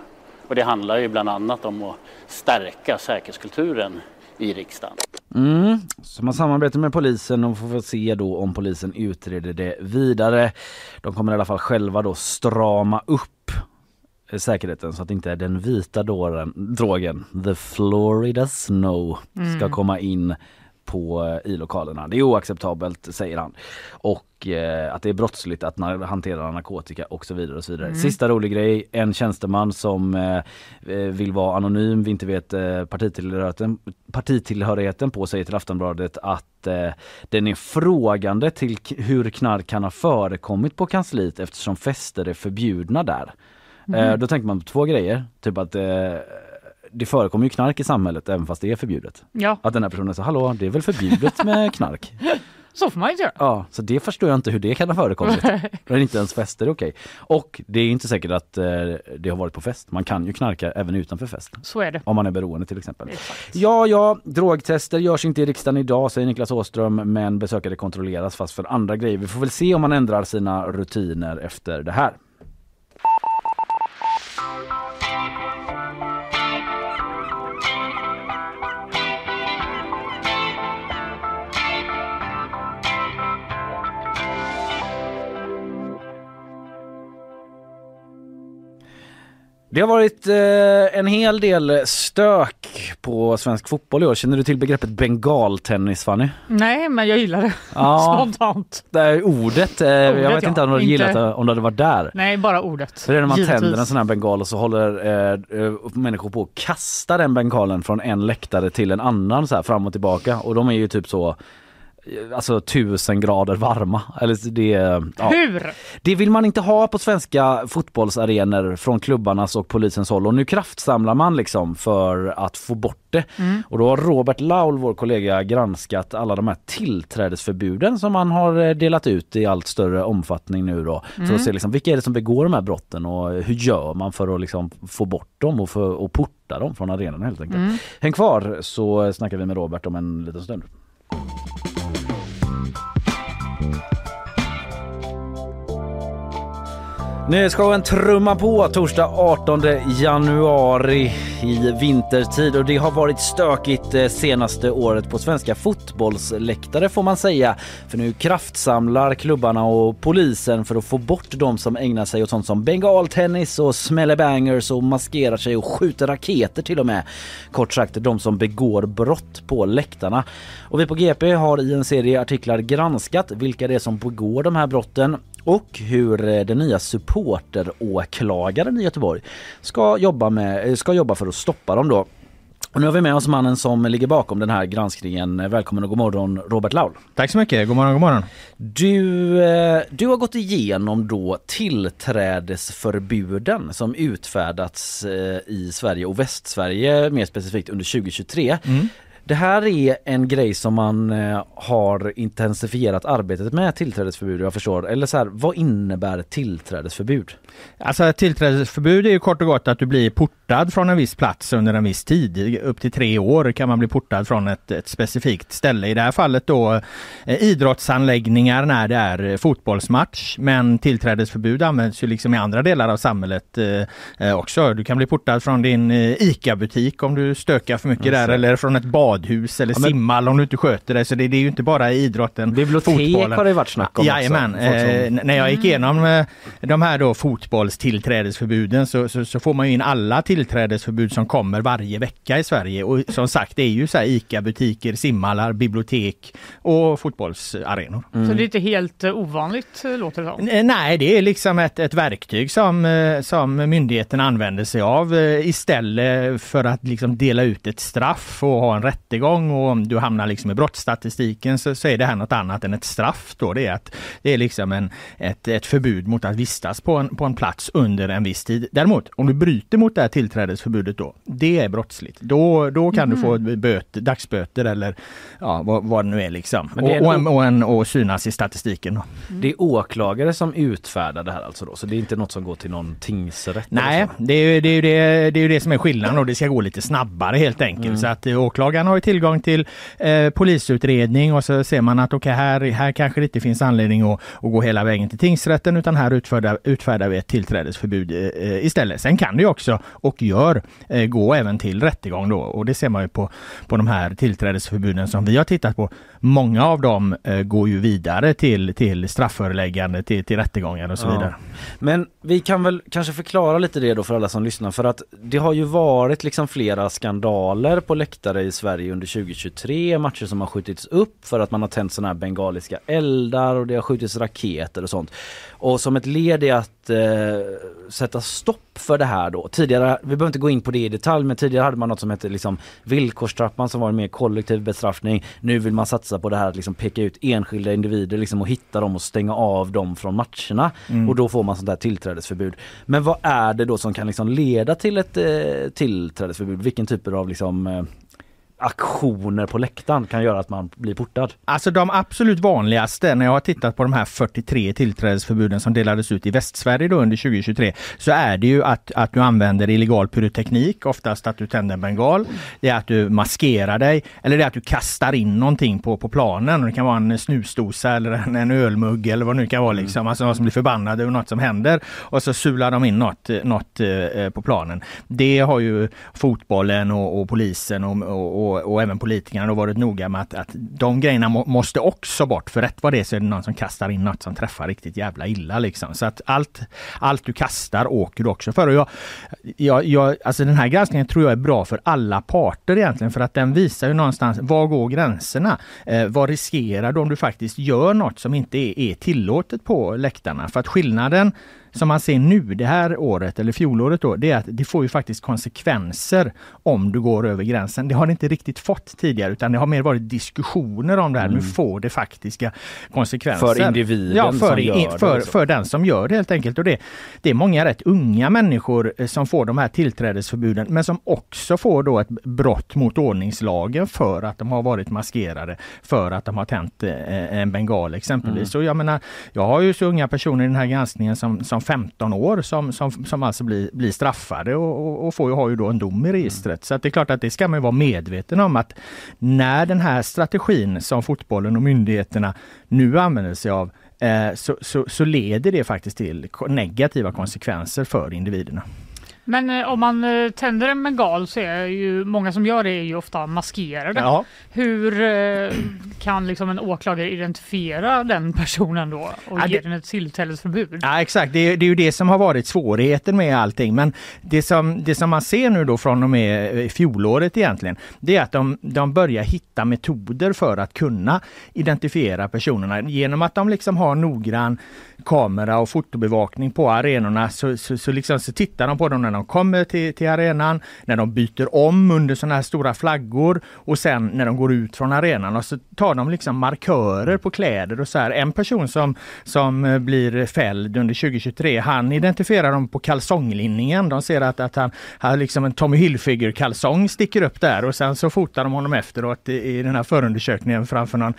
Och det handlar ju bland annat om att stärka säkerhetskulturen i riksdagen. Mm, så man samarbetar med polisen och får se då om polisen utreder det vidare. De kommer i alla fall själva då strama upp eh, säkerheten så att inte den vita dåren, drogen, the Florida Snow, ska Mm. komma in på eh, i lokalerna. Det är oacceptabelt säger han. Och eh, att det är brottsligt att na- hantera narkotika och så vidare. och så vidare. Mm. Sista rolig grej, en tjänsteman som eh, eh, vill vara anonym, vi inte vet eh, partitillhörigheten, partitillhörigheten på säger till Aftonbladet att eh, den är frågande till hur knark kan ha förekommit på kansliet eftersom fester är förbjudna där. Eh, Mhm. då tänker man på två grejer, typ att eh, det förekommer ju knark i samhället även fast det är förbjudet. Ja. Att den här personen säger hallå det är väl förbjudet med knark? Så får man inte göra. Ja, så det förstår jag inte hur det kan ha förekommit. När inte ens fester är okej. Och det är inte säkert att eh, det har varit på fest. Man kan ju knarka även utanför fest. Så är det. Om man är beroende till exempel. Ja, ja, drogtester görs inte i riksdagen idag säger Niklas Åström men besökare kontrolleras fast för andra grejer. Vi får väl se om man ändrar sina rutiner efter det här. Det har varit eh, en hel del stök på svensk fotboll i år. Känner du till begreppet bengaltennis Fanny? Nej, men jag gillar det. Ja. Spontant. Det är ordet, eh, jag Ordet, vet inte ja. om du hade gillat Inte- det om du hade varit där. Nej, bara ordet. För det är när man Givetvis. tänder en sån här bengal och så håller eh, eh, människor på att kasta den bengalen från en läktare till en annan så här fram och tillbaka och de är ju typ så Alltså tusen grader varma. Eller det, ja. Hur? det vill man inte ha på svenska fotbollsarenor från klubbarnas och polisens håll och nu kraftsamlar man liksom för att få bort det. Mm. Och då har Robert Laul, vår kollega, granskat alla de här tillträdesförbuden som man har eh, delat ut i allt större omfattning nu då. För Mm. att se liksom, vilka är det som begår de här brotten och hur gör man för att liksom få bort dem och, för, och porta dem från arenorna helt enkelt. Mm. Häng kvar så snackar vi med Robert om en liten stund. thank you Nyhetsshowen trumma på torsdag 18 januari i vintertid och det har varit stökigt det senaste året på svenska fotbollsläktare får man säga. För nu kraftsamlar klubbarna och polisen för att få bort de som ägnar sig åt sånt som bengaltennis och smäller bangers och maskerar sig och skjuter raketer till och med. Kort sagt de som begår brott på läktarna. Och vi på GP har i en serie artiklar granskat vilka det är som begår de här brotten och hur eh, den nya supporteråklagaren i Göteborg ska jobba, med, eh, ska jobba för att stoppa dem då. Och nu har vi med oss mannen som ligger bakom den här granskningen. Välkommen och god morgon Robert Laul. Tack så mycket, god morgon, god morgon. Du, eh, du har gått igenom då tillträdesförbuden som utfärdats i Sverige och Västsverige mer specifikt under 2023. Mm. Det här är en grej som man eh, har intensifierat arbetet med tillträdesförbud jag förstår. Eller så här, vad innebär tillträdesförbud? Alltså tillträdesförbud är ju kort och gott att du blir portad från en viss plats under en viss tid. Upp till tre år kan man bli portad från ett, ett specifikt ställe. I det här fallet då eh, idrottsanläggningar när det är fotbollsmatch. Men tillträdesförbud används ju liksom i andra delar av samhället eh, eh också. Du kan bli portad från din eh, ICA-butik om du stökar för mycket där eller från ett bad badhus eller ja, men... simhall om du inte sköter det. Så det, det är ju inte bara idrotten. Bibliotek fotbollen. har det varit snack om Jajamän. Eh, när jag gick mm. igenom eh, de här då fotbollstillträdesförbuden så, så, så, får man ju in alla tillträdesförbud som kommer varje vecka i Sverige. Och som sagt det är ju så här ICA-butiker, simhallar, bibliotek och fotbollsarenor. Mm. Så det är inte helt uh, ovanligt uh, låter det som? Nej, det är liksom ett, ett verktyg som, som myndigheten använder sig av istället för att liksom dela ut ett straff och ha en rätt rättegång och om du hamnar liksom i brottsstatistiken så, så är det här något annat än ett straff. Då. Det är, att, det är liksom en, ett, ett förbud mot att vistas på en, på en plats under en viss tid. Däremot om du bryter mot det här tillträdesförbudet då, det är brottsligt. Då, då kan mm. du få mhm. böt, dagsböter eller ja, vad, vad det nu är liksom. Och, är och, en, och, en, och synas i statistiken. Mm. Det är åklagare som utfärdar det här alltså då, så det är inte något som går till någon tingsrätt? Nej, det är, det, är det, det är det som är skillnaden och det ska gå lite snabbare helt enkelt. Mm. Så att åklagaren har tillgång till eh, polisutredning och så ser man att okej, okay, här, här kanske det inte finns anledning att, att gå hela vägen till tingsrätten utan här utfärdar, utfärdar vi ett tillträdesförbud eh, istället. Sen kan det också, och gör, eh, gå även till rättegång då och det ser man ju på, på de här tillträdesförbuden som vi har tittat på. Många av dem eh, går ju vidare till, till straffföreläggande, till, till rättegångar och så ja. vidare. Men vi kan väl kanske förklara lite det då för alla som lyssnar för att det har ju varit liksom flera skandaler på läktare i Sverige under 2023. Matcher som har skjutits upp för att man har tänt sådana här bengaliska eldar och det har skjutits raketer och sånt. Och som ett led i att eh, sätta stopp för det här då. Tidigare, vi behöver inte gå in på det i detalj, men tidigare hade man något som hette liksom villkorstrappan som var en mer kollektiv bestraffning. Nu vill man satsa på det här att liksom peka ut enskilda individer liksom och hitta dem och stänga av dem från matcherna. Mm. Och då får man sånt där tillträdesförbud. Men vad är det då som kan liksom leda till ett eh, tillträdesförbud? Vilken typ av liksom eh, aktioner på läktaren kan göra att man blir portad? Alltså de absolut vanligaste när jag har tittat på de här 43 tillträdesförbuden som delades ut i Västsverige då under 2023 så är det ju att, att du använder illegal pyroteknik, oftast att du tänder en bengal. Det är att du maskerar dig eller det är att du kastar in någonting på, på planen. Det kan vara en snusdosa eller en, en ölmugg eller vad det nu kan vara liksom. Mm. Alltså någon som blir förbannad över något som händer och så sular de in något, något eh, på planen. Det har ju fotbollen och, och polisen och, och och, och även politikerna har varit noga med att, att de grejerna må, måste också bort. För rätt vad det är så är det någon som kastar in något som träffar riktigt jävla illa liksom. Så att allt, allt du kastar åker du också för. Och jag, jag, jag, alltså den här granskningen tror jag är bra för alla parter egentligen för att den visar ju någonstans var går gränserna? Eh, vad riskerar du om du faktiskt gör något som inte är, är tillåtet på läktarna? För att skillnaden som man ser nu det här året eller fjolåret då, det är att det får ju faktiskt konsekvenser om du går över gränsen. Det har det inte riktigt fått tidigare utan det har mer varit diskussioner om det här. Mm. Nu får det faktiska konsekvenser. För individen ja, för, som gör det? För, för den som gör det helt enkelt. Och det, det är många rätt unga människor eh, som får de här tillträdesförbuden men som också får då ett brott mot ordningslagen för att de har varit maskerade, för att de har tänt eh, en bengal exempelvis. Mm. Och jag menar, jag har ju så unga personer i den här granskningen som, som 15 år som, som, som alltså blir, blir straffade och, och får ju, har ju då en dom i registret. Mm. Så det är klart att det ska man vara medveten om att när den här strategin som fotbollen och myndigheterna nu använder sig av eh, så, så, så leder det faktiskt till negativa konsekvenser för individerna. Men eh, om man eh, tänder en bengal så är ju många som gör det är ju ofta maskerade. Ja. Hur eh, kan liksom en åklagare identifiera den personen då och Ja, ge det- den ett tillträdesförbud? Ja exakt, det är, det är ju det som har varit svårigheten med allting. Men det som, det som man ser nu då från och med fjolåret egentligen, det är att de, de börjar hitta metoder för att kunna identifiera personerna. Genom att de liksom har noggrann kamera och fotobevakning på arenorna så, så, så, liksom, så tittar de på dem när de kommer till, till arenan, när de byter om under sådana här stora flaggor och sen när de går ut från arenan och så tar de liksom markörer på kläder och så här. En person som, som eh, blir fälld under 2023, han identifierar dem på kalsonglinningen. De ser att, att han har liksom en Tommy Hilfiger kalsong sticker upp där och sen så fotar de honom efteråt i, i den här förundersökningen framför någon,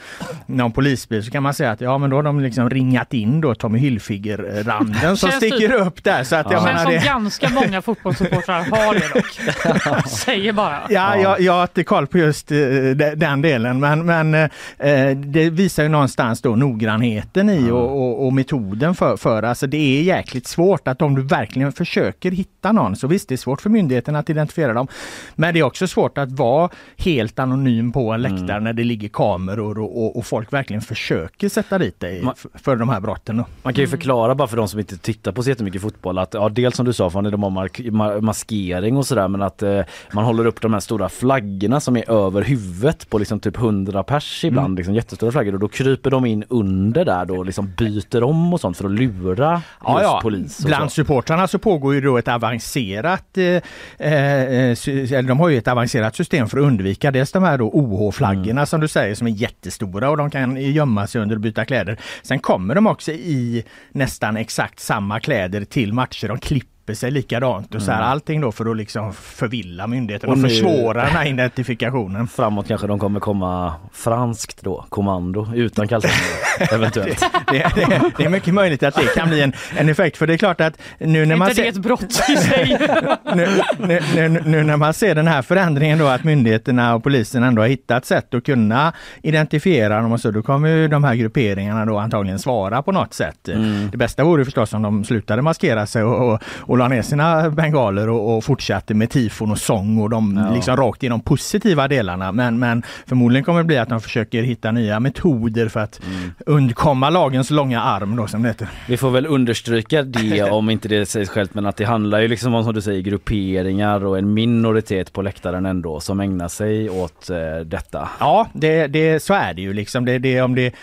någon polisbil så kan man säga att ja men då har de liksom ringat in då Tommy Hilfiger-randen som Känns sticker typ- upp där. Så att Det jag menar som det... ganska många fotbollssupportrar har det dock. Säger bara. Ja, Jag, jag har inte koll på just eh, de- den delen men, men eh, det visar ju någonstans då noggrannheten i och, och, och metoden för, för alltså det är jäkligt svårt att om du verkligen försöker hitta någon så visst det är svårt för myndigheten att identifiera dem. Men det är också svårt att vara helt anonym på en läktare när det ligger kameror och, och, och folk verkligen försöker sätta dit dig för de här brotten. Man kan ju förklara bara för de som inte tittar på så jättemycket fotboll att ja, dels som du sa Fanny, de har mark- ma- maskering och sådär men att eh, man håller upp de här stora flaggorna som är över huvudet på liksom typ 100 pers ibland, Mm. liksom jättestora flaggor och då kryper de in under där då och liksom byter om och sånt för att lura Ja, ja. polis. Bland så. supportrarna så pågår ju då ett avancerat, eh, eh, sy- eller de har ju ett avancerat system för att undvika dels de här då OH-flaggorna Mm. som du säger som är jättestora och de kan gömma sig under och byta kläder. Sen kommer de också i nästan exakt samma kläder till matcher. De klipper sig likadant och så här, Mm. allting då för att liksom förvilla myndigheten och, Och försvåra den här identifikationen. Framåt kanske de kommer komma franskt då, kommando utan kalsonger eventuellt. Det, det, det är mycket möjligt att det kan bli en, en effekt för det är klart att nu när man inte det ser... ett brott i sig? nu, nu, nu, nu när man ser den här förändringen då att myndigheterna och polisen ändå har hittat sätt att kunna identifiera dem och så, då kommer ju de här grupperingarna då antagligen svara på något sätt. Det bästa vore förstås om de slutade maskera sig och, och, och la ner sina bengaler och, och fortsatte med tifon och sång och de Ja. liksom rakt i de positiva delarna. Men, men förmodligen kommer det bli att de försöker hitta nya metoder för att undkomma lagens långa arm då som det heter. Vi får väl understryka det om inte det sägs självt men att det handlar ju liksom om som du säger grupperingar och en minoritet på läktaren ändå som ägnar sig åt eh, detta. Ja, det, det, så är det ju liksom. Det, det, om det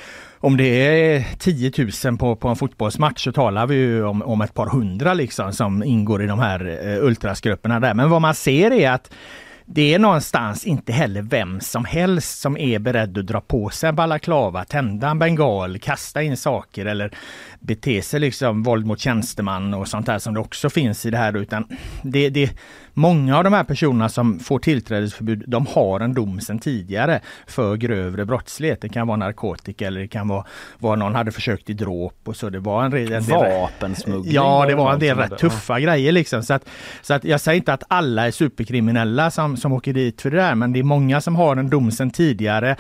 om det är 10 000 på, på en fotbollsmatch så talar vi ju om, om ett par hundra liksom som ingår i de här eh, ultrasgrupperna där. Men vad man ser är att det är någonstans inte heller vem som helst som är beredd att dra på sig en balaklava, tända en bengal, kasta in saker eller bete sig liksom våld mot tjänsteman och sånt där som det också finns i det här. Utan det, det, många av de här personerna som får tillträdesförbud, de har en dom sedan tidigare för grövre brottslighet. Det kan vara narkotika eller det kan vara vad någon hade försökt i dråp och så. Det var en, en Vapensmuggling Ja, det var en del rätt tuffa grejer liksom. Så att, så att jag säger inte att alla är superkriminella som, som åker dit för det där, men det är många som har en dom sedan tidigare.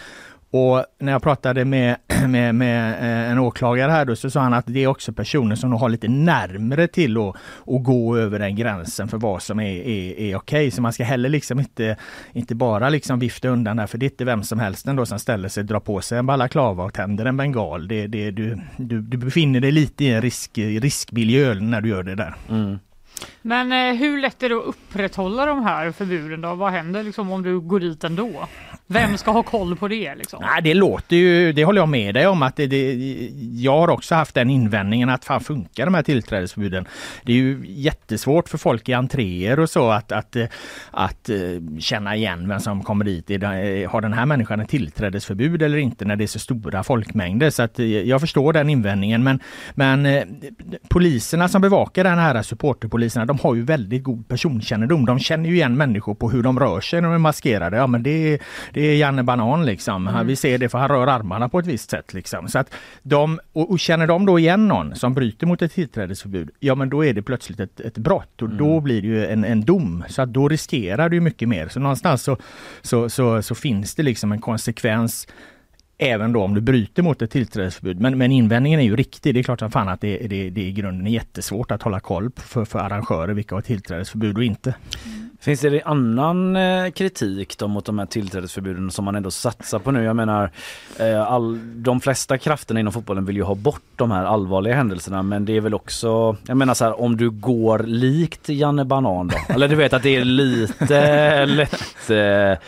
Och när jag pratade med, med, med eh, en åklagare här då så sa han att det är också personer som har lite närmre till att, att gå över den gränsen för vad som är, är, är okej. Så man ska heller liksom inte, inte bara liksom vifta undan där för det är inte vem som helst ändå som ställer sig, drar på sig en balaklava och tänder en bengal. Det, det, du, du, du befinner dig lite i en risk, riskmiljö när du gör det där. Mm. Men eh, hur lätt är det att upprätthålla de här förbuden då? Vad händer liksom om du går dit ändå? Vem ska ha koll på det liksom? Nej, det låter ju, det håller jag med dig om att det, det, jag har också haft den invändningen att fan funkar de här tillträdesförbuden? Det är ju jättesvårt för folk i entréer och så att, att, eh, att, att, känna igen vem som kommer dit. Eh, har den här människan ett tillträdesförbud eller inte när det är så stora folkmängder? Så att jag förstår den invändningen men, men poliserna som bevakar den här supporterpolisen supporterpoliserna de har ju väldigt god personkännedom. De känner ju igen människor på hur de rör sig när de är maskerade. Ja men det, är- det är Janne Banan liksom. Mm. Vi ser det för han rör armarna på ett visst sätt liksom. Så att de, och, och känner de då igen någon som bryter mot ett tillträdesförbud, ja men då är det plötsligt ett, ett brott och då blir det ju en, en dom. Så att då riskerar du mycket mer. Så någonstans så, så, så, så finns det liksom en konsekvens även då om du bryter mot ett tillträdesförbud. Men, men invändningen är ju riktig. Det är klart som fan att det, det, det i grunden är jättesvårt att hålla koll för, för arrangörer vilka har tillträdesförbud och inte. Finns det annan eh, kritik då mot de här tillträdesförbuden som man ändå satsar på nu? Jag menar, eh, all, de flesta krafterna inom fotbollen vill ju ha bort de här allvarliga händelserna men det är väl också, jag menar så här, om du går likt Janne Banan då, eller du vet att det är lite lätt, eh,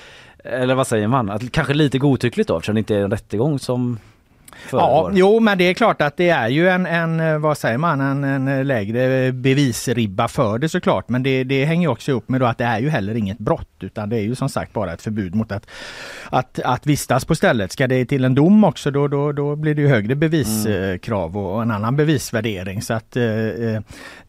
eller vad säger man, att, kanske lite godtyckligt då eftersom det inte är en rättegång som Ja, jo men det är klart att det är ju en, en vad säger man, en, en lägre bevisribba för det såklart. Men det, det hänger också ihop med att det är ju heller inget brott utan det är ju som sagt bara ett förbud mot att, att, att vistas på stället. Ska det till en dom också då, då, då blir det ju högre beviskrav och en annan bevisvärdering. Så att eh,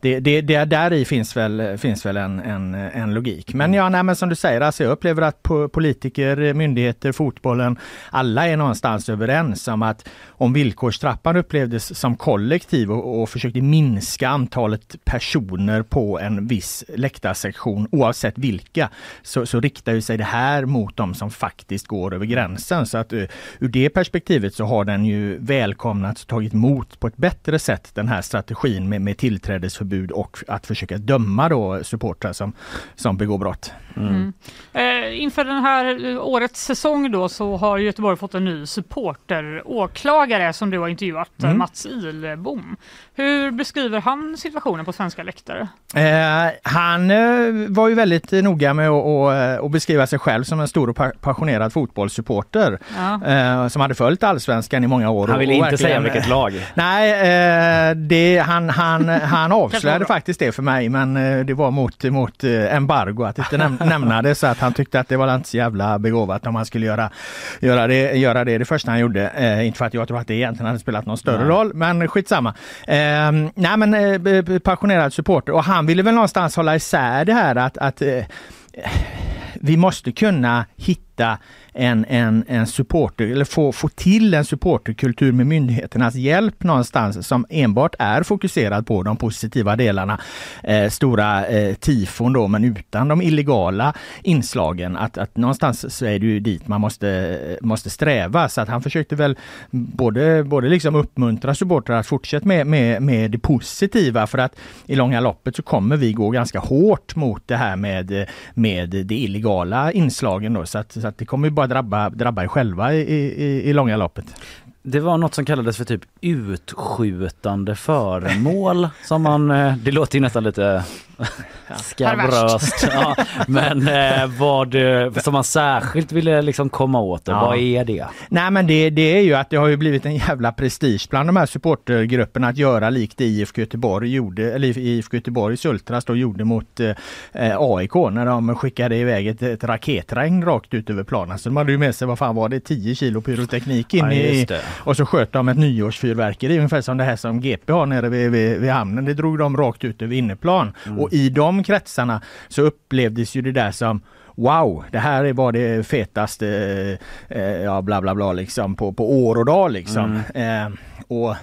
det, det, det där i finns väl, finns väl en, en, en logik. Men ja, nej, men som du säger, alltså jag upplever att politiker, myndigheter, fotbollen, alla är någonstans överens om att om villkorstrappan upplevdes som kollektiv och, och försökte minska antalet personer på en viss läktarsektion oavsett vilka, så, så riktar ju sig det här mot de som faktiskt går över gränsen. Så att uh, ur det perspektivet så har den ju välkomnats och tagit emot på ett bättre sätt den här strategin med, med tillträdesförbud och att försöka döma då supportrar som, som begår brott. Mm. Eh, inför den här eh, årets säsong då så har Göteborg fått en ny supporteråklagare som du har intervjuat, eh, mm. Mats Ilbom. Hur beskriver han situationen på svenska läktare? Eh, han eh, var ju väldigt noga med att, att beskriva sig själv som en stor och passionerad fotbollssupporter ja. eh, som hade följt allsvenskan i många år. Han ville inte säga vilket lag. Nej, eh, det, han, han, han avslöjade faktiskt det för mig men det var mot, mot embargo att inte näm nämna det så att han tyckte att det var inte så jävla begåvat om han skulle göra, göra, det, göra det det första han gjorde. Eh, inte för att jag tror att det egentligen hade spelat någon större nej. roll men skitsamma. Eh, nej men eh, passionerad supporter och han ville väl någonstans hålla isär det här att, att eh, vi måste kunna hitta en, en, en supporter, eller få, få till en supporterkultur med myndigheternas hjälp någonstans som enbart är fokuserad på de positiva delarna. Eh, stora eh, tifon då, men utan de illegala inslagen. Att, att någonstans så är det ju dit man måste, måste sträva. Så att han försökte väl både, både liksom uppmuntra supportrar att fortsätta med, med, med det positiva för att i långa loppet så kommer vi gå ganska hårt mot det här med, med det illegala inslagen då. Så att, så att det kommer ju bara drabba, drabba er själva i, i, i långa loppet. Det var något som kallades för typ utskjutande föremål som man, eh, det låter ju nästan lite skabröst. Ja, men eh, vad som man särskilt ville liksom komma åt det, ja. vad är det? Nej men det, det är ju att det har ju blivit en jävla prestige bland de här supportergrupperna att göra likt IFK Göteborg gjorde, eller IFK Göteborgs Ultras då gjorde mot eh, AIK när de skickade iväg ett, ett raketregn rakt ut över planen. Så de hade ju med sig, vad fan var det, 10 kilo pyroteknik in ja, i och så sköt de ett nyårsfyrverkeri ungefär som det här som GP har nere vid, vid, vid hamnen. Det drog de rakt ut över inneplan. Mm. Och i de kretsarna så upplevdes ju det där som Wow, det här var det fetaste, eh, ja bla bla bla liksom på, på år och dag liksom. Mm. Eh, och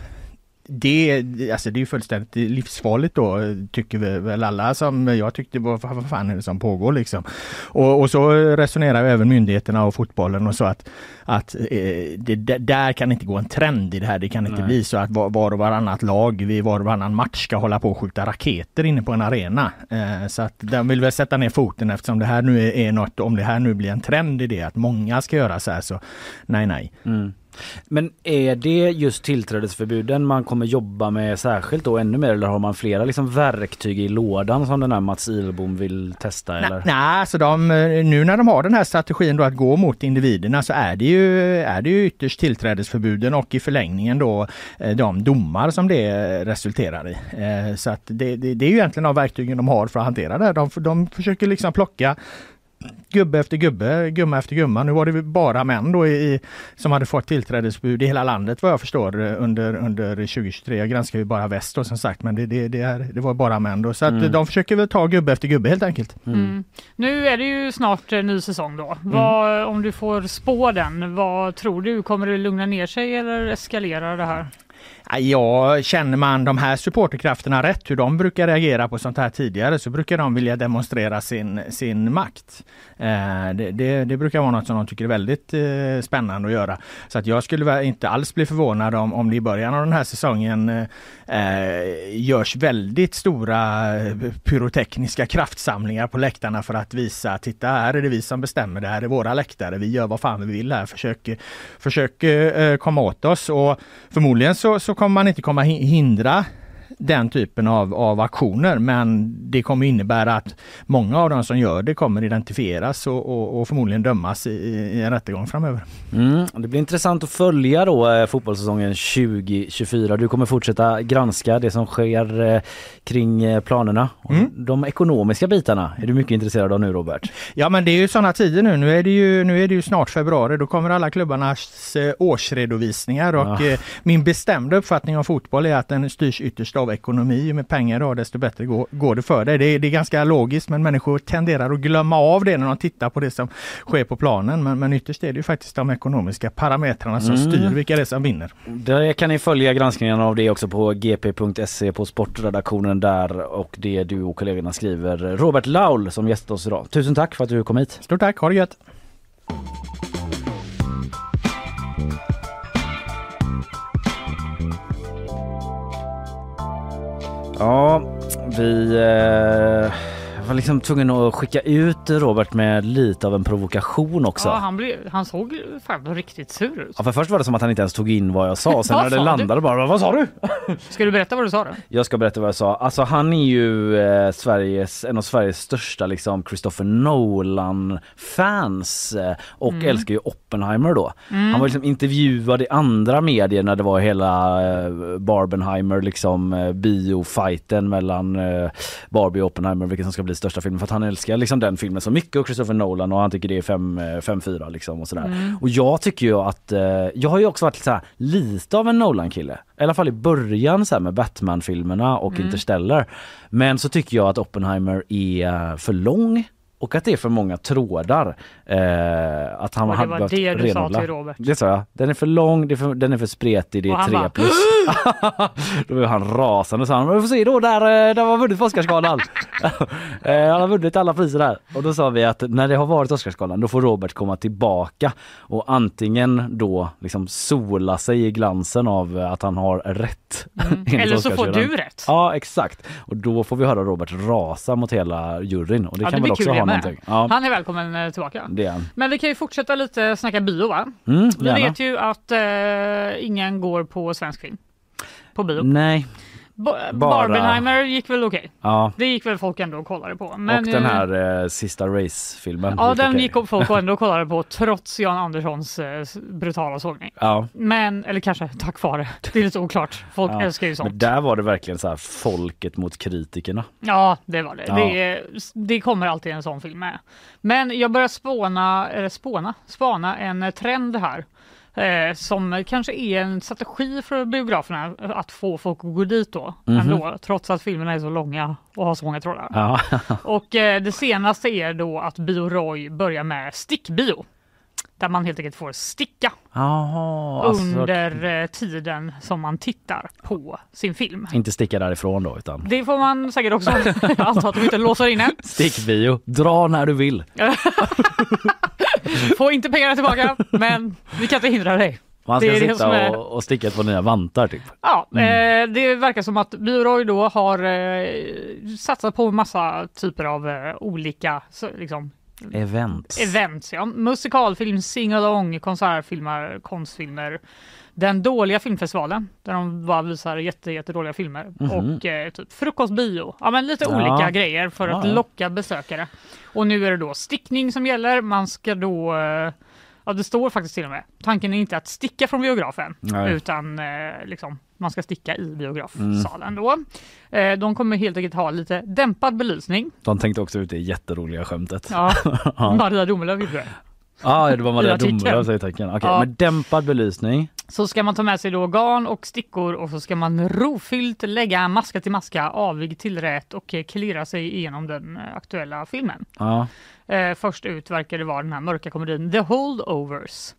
det, alltså det är fullständigt livsfarligt då tycker vi väl alla som jag tyckte vad, vad fan är det som pågår liksom. Och, och så resonerar även myndigheterna och fotbollen och så att, att eh, det, där kan inte gå en trend i det här. Det kan inte Nej. bli så att var, och varannat lag vid var och varannan match ska hålla på och skjuta raketer inne på en arena. Eh, så att de vill väl sätta ner foten eftersom det här nu är, är något, om det här nu blir en trend i det att många ska göra så här så nej nej. Mm. Men är det just tillträdesförbuden man kommer jobba med särskilt då ännu mer eller har man flera liksom verktyg i lådan som den här Mats Ilbom vill testa? Eller? Nej, alltså de, nu när de har den här strategin då att gå mot individerna så är det ju, är det ju ytterst tillträdesförbuden och i förlängningen då eh, de domar som det resulterar i. Eh, så att det, det, det är ju egentligen de verktygen de har för att hantera det. De, de försöker liksom plocka gubbe efter gubbe, gumma efter gumma. Nu var det bara män då i, som hade fått tillträdesbud i hela landet vad jag förstår under, under 2023. Jag granskar ju bara väst då som sagt men det, det, det, är, det var bara män då. Så att mm. de försöker väl ta gubbe efter gubbe helt enkelt. Mm. Mm. Nu är det ju snart ny säsong då. Mm. Vad, om du får spå den, vad tror du? Kommer det lugna ner sig eller eskalera det här? Ja, känner man de här supporterkrafterna rätt, hur de brukar reagera på sånt här tidigare, så brukar de vilja demonstrera sin, sin makt. Eh, det, det, det, brukar vara något som de tycker är väldigt eh, spännande att göra. Så att jag skulle inte alls bli förvånad om, om det i början av den här säsongen eh, eh görs väldigt stora pyrotekniska kraftsamlingar på läktarna för att visa, titta här är det vi som bestämmer, det här är våra läktare, vi gör vad fan vi vill här, försök, försök eh, komma åt oss och förmodligen så, så kommer man inte komma hindra den typen av, av aktioner. Men det kommer innebära att många av de som gör det kommer identifieras och, och, och förmodligen dömas i, i, en rättegång framöver. Mm, det blir intressant att följa då eh, fotbollssäsongen 2024. Du kommer fortsätta granska det som sker eh, kring eh, planerna. Mm. De ekonomiska bitarna är du mycket intresserad av nu Robert? Ja men det är ju sådana tider nu. Nu är det ju, nu är det ju snart februari. Då kommer alla klubbarnas årsredovisningar och ja. min bestämda uppfattning om fotboll är att den styrs ytterst av ekonomi. Ju mer pengar du har desto bättre går, går det för dig. Det det är ganska logiskt men människor tenderar att glömma av det när de tittar på det som sker på planen. Men, men ytterst är det ju faktiskt de ekonomiska parametrarna som mm. styr vilka det är som vinner. Där kan ni följa granskningen av det också på gp.se på sportredaktionen där och det du och kollegorna skriver. Robert Laul som gästat oss idag. Tusen tack för att du kom hit. Stort tack, ha det gött! Ja, vi eh, var liksom tvungen att skicka ut Robert med lite av en provokation också. Ja, han, blev, han såg fan riktigt sur ut. Ja, för först var det som att han inte ens tog in vad jag sa. Sen när det landade du? bara, vad sa du? Ska du berätta vad du sa då? Jag ska berätta vad jag sa. Alltså han är ju eh, Sveriges, en av Sveriges största liksom Christopher Nolan-fans eh, och mm. älskar ju Oppenheimer då. Mm. Han var liksom intervjuad i andra medier när det var hela eh, Barbenheimer liksom eh, biofajten mellan eh, Barbie och Oppenheimer vilken som ska bli största filmen för att han älskar liksom den filmen så mycket och Christopher Nolan och han tycker det är 5-4 liksom och sådär. Mm. Och jag tycker ju att, eh, jag har ju också varit så lite av en Nolan-kille. I alla fall i början så med Batman-filmerna och mm. Interstellar. Men så tycker jag att Oppenheimer är för lång och att det är för många trådar. Eh, att han och det var det du renodla. sa till Robert. Det sa jag. Den är för lång, är för, den är för spretig, det är tre bara, plus. då var han rasande och sa han, vi får se då där, eh, där har vunnit på Oscarsgalan. eh, han har vunnit alla priser där. Och då sa vi att när det har varit Oscarsgalan då får Robert komma tillbaka och antingen då liksom sola sig i glansen av att han har rätt. Mm. Eller så får du rätt. Ja exakt. Och då får vi höra Robert rasa mot hela juryn och det ja, kan det väl också ha någonting. Ja. Han är välkommen eh, tillbaka. Det är Men vi kan ju fortsätta lite snacka bio va? Mm, vi vet ju att eh, ingen går på svensk film. På bio. Nej. Bara... Barbenheimer gick väl okej. Ja. Det gick väl folk ändå och kollade på. Men, och den här eh, sista race-filmen. Ja, den okay. gick folk ändå och kollade på trots Jan Anderssons eh, brutala sågning. Ja. Men, eller kanske tack vare. Det är lite oklart. Folk ja. älskar ju sånt. Men där var det verkligen så här folket mot kritikerna. Ja, det var det. Ja. Det, det, kommer alltid en sån film med. Men jag börjar spåna, eller spåna, spana en trend här Eh, som kanske är en strategi för biograferna att få folk att gå dit då mm -hmm. ändå, trots att filmerna är så långa och har så många trådar. Ja. och eh, det senaste är då att Bio Roy börjar med stickbio. Där man helt enkelt får sticka Aha, alltså... under eh, tiden som man tittar på sin film. Inte sticka därifrån då utan? Det får man säkert också. Jag antar att de inte låser in en. Stickbio, dra när du vill. Få inte pengarna tillbaka men vi kan inte hindra dig. Man ska sitta är... och, och sticka på nya vantar typ. Ja, mm. eh, det verkar som att Byroy då har eh, satsat på massa typer av eh, olika så, liksom, Events. Events, ja. Musikalfilm, sing-along, konsertfilmer, konstfilmer. Den dåliga filmfestivalen där de bara visar jätte, jättedåliga filmer mm -hmm. och eh, typ frukostbio. Ja men lite ja. olika grejer för ja, att locka besökare. Och nu är det då stickning som gäller. Man ska då eh, Ja det står faktiskt till och med. Tanken är inte att sticka från biografen Nej. utan eh, liksom man ska sticka i biografsalen mm. då. Eh, de kommer helt enkelt ha lite dämpad belysning. De tänkte också ut det jätteroliga skämtet. Ja, Maria Domelöv gjorde det. Ja, ah, det var Maria Domelöv säger tecken. Okej, okay, ja. med dämpad belysning. Så ska man ta med sig då garn och stickor och så ska man rofyllt lägga maska till maska, avig till rät och klirra sig igenom den eh, aktuella filmen. Ja. Eh, först ut verkar det vara den här mörka komedin The Holdovers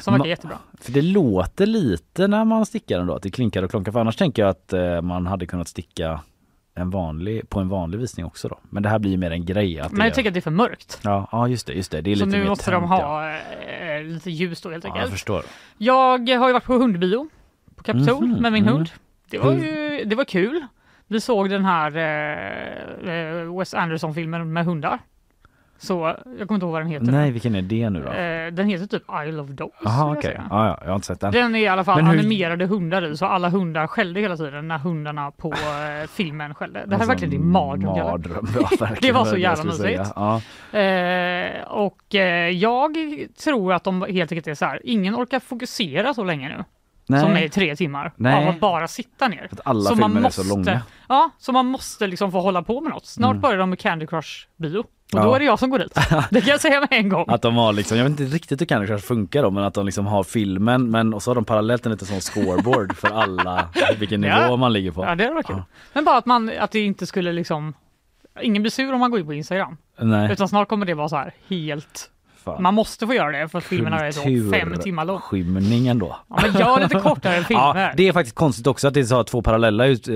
Som verkar jättebra. För det låter lite när man stickar den då, att det klinkar och klonkar. För annars tänker jag att eh, man hade kunnat sticka en vanlig, på en vanlig visning också då. Men det här blir mer en grej. Att Men det, jag tänker att det är för mörkt. ja, ja, just det. Just det. det är Så lite nu mer måste tänt, de ja. ha eh, lite ljus då helt Ja, enkelt. jag förstår. Jag har ju varit på hundbio på Kapitol Mhm, med min mm. hund. Det var ju det var kul. Vi såg den här eh, eh, Wes Anderson-filmen med hundar. Så jag kommer inte ihåg vad den heter. Nej, vilken är det nu då? Eh, den heter typ Isle of Dogs. Jag okej. säga. Ja, ja, jag har inte sett den. Den är i alla fall hur- animerade hundar i så alla hundar skällde hela tiden när hundarna på eh, filmen skällde. Det här är Alltså, verkligen din mardröm. Mardröm, ja, verkligen. Det var så jävla mysigt. Ja. Eh, och eh, jag tror att de helt enkelt är så här, ingen orkar fokusera så länge nu. Nej. Som är tre timmar. Nej. Av att bara sitta ner. Att alla Så man filmer är så måste- långa. Ja, så man måste liksom få hålla på med något. Snart Mm. börjar de med Candy Crush bio. Och Ja. då är det jag som går dit. Det kan jag säga med en gång. Att de har liksom, jag vet inte riktigt hur Candy Crush funkar då, men att de liksom har filmen men och så har de parallellt en liten sån scoreboard för alla, vilken nivå Ja. man ligger på. Ja, det var kul. Men bara att man, att det inte skulle liksom Ingen blir sur om man går in på Instagram. Nej. Utan snart kommer det vara så här helt Fan. Man måste få göra det för att filmerna är så fem timmar lång. Skymningen då. Ja, men gör lite kortare filmer. Ja, det är faktiskt konstigt också att det är så två parallella ut, eh,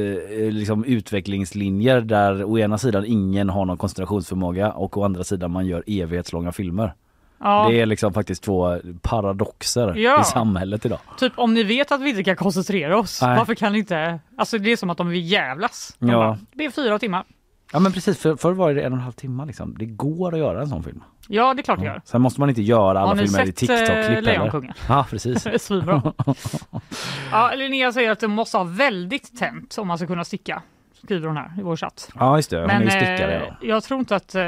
liksom utvecklingslinjer där å ena sidan ingen har någon koncentrationsförmåga och å andra sidan man gör evighetslånga filmer. Ja. Det är liksom faktiskt två paradoxer Ja. i samhället idag. Typ om ni vet att vi inte kan koncentrera oss, Nej. varför kan ni inte? Alltså det är som att de vill jävlas. De Ja. bara, det är fyra timmar. Ja men precis, för, förr var det en och en halv timme liksom. Det går att göra en sån film. Ja, det är klart det gör. Sen måste man inte göra alla Har ni filmer i sett, TikTok-klipp eh. Lejonkungen? Ja precis. Det svinbra. Ja, Linnea säger att de måste ha väldigt tänt om man ska kunna sticka. Skriver hon här i vår chatt. Ja just det, hon är ju Men stickare. eh, Ja. jag tror inte att eh,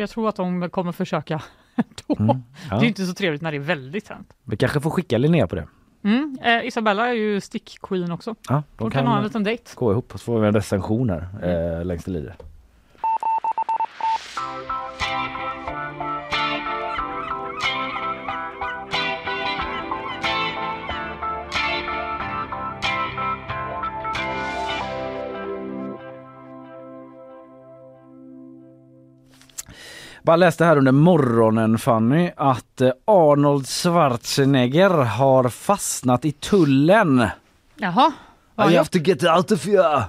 jag tror att de kommer försöka då. Mm, ja. Det är inte så trevligt när det är väldigt tänt. Vi kanske får skicka Linnea på det. Mm. Eh, Isabella är ju stick-queen också. Ja, Hon kan ha en liten dejt. gå ihop och så får vi en recension här eh, längs det lider. Bara läste här under morgonen Fanny att eh, Arnold Schwarzenegger har fastnat i tullen. Jaha. I have to get out of here,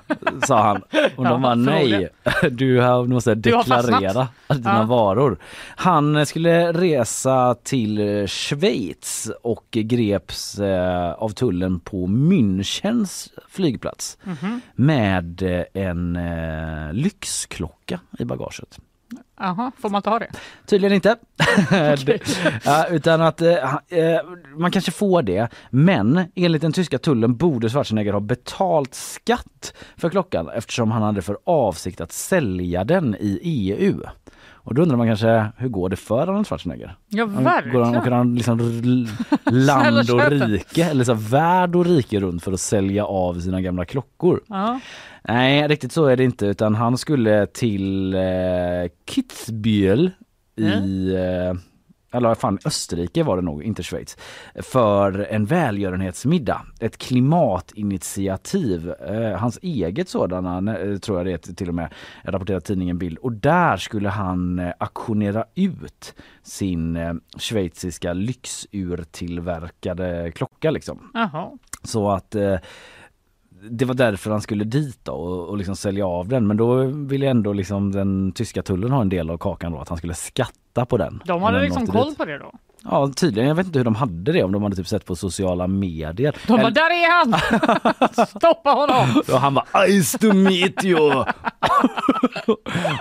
sa han. Och de bara nej, du har, måste Du deklarera fastnat. dina Ja. varor. Han skulle resa till Schweiz och greps eh, av tullen på Münchens flygplats Mhm. med eh, en eh, lyxklocka i bagaget. Jaha, får man inte ha det? Tydligen inte. ja, utan att eh, eh, man kanske får det. Men enligt den tyska tullen borde Schwarzenegger ha betalt skatt för klockan eftersom han hade för avsikt att sälja den i EU. Och då undrar man kanske, hur går det för Arnold Schwarzenegger? Ja, Går han, verkligen. åker han liksom land och rike, eller så värld och rike runt för att sälja av sina gamla klockor? Ja. Nej, riktigt så är det inte utan han skulle till eh, Kitzbühel i eh, eller fan Österrike var det nog, inte Schweiz, för en välgörenhetsmiddag. Ett klimatinitiativ, eh, hans eget sådana eh, tror jag det är till och med, rapporterar tidningen Bild. Och där skulle han eh, auktionera ut sin eh, schweiziska lyxurtillverkade klocka liksom. Jaha. Så att eh, det var därför han skulle dit då och, och liksom sälja av den. Men då ville ändå liksom den tyska tullen ha en del av kakan då, att han skulle skatta på den. De hade liksom koll dit. på det då? Ja tydligen, jag vet inte hur de hade det, om de hade typ sett på sociala medier. De bara, där är han! Stoppa honom! och han bara Ice to meet you!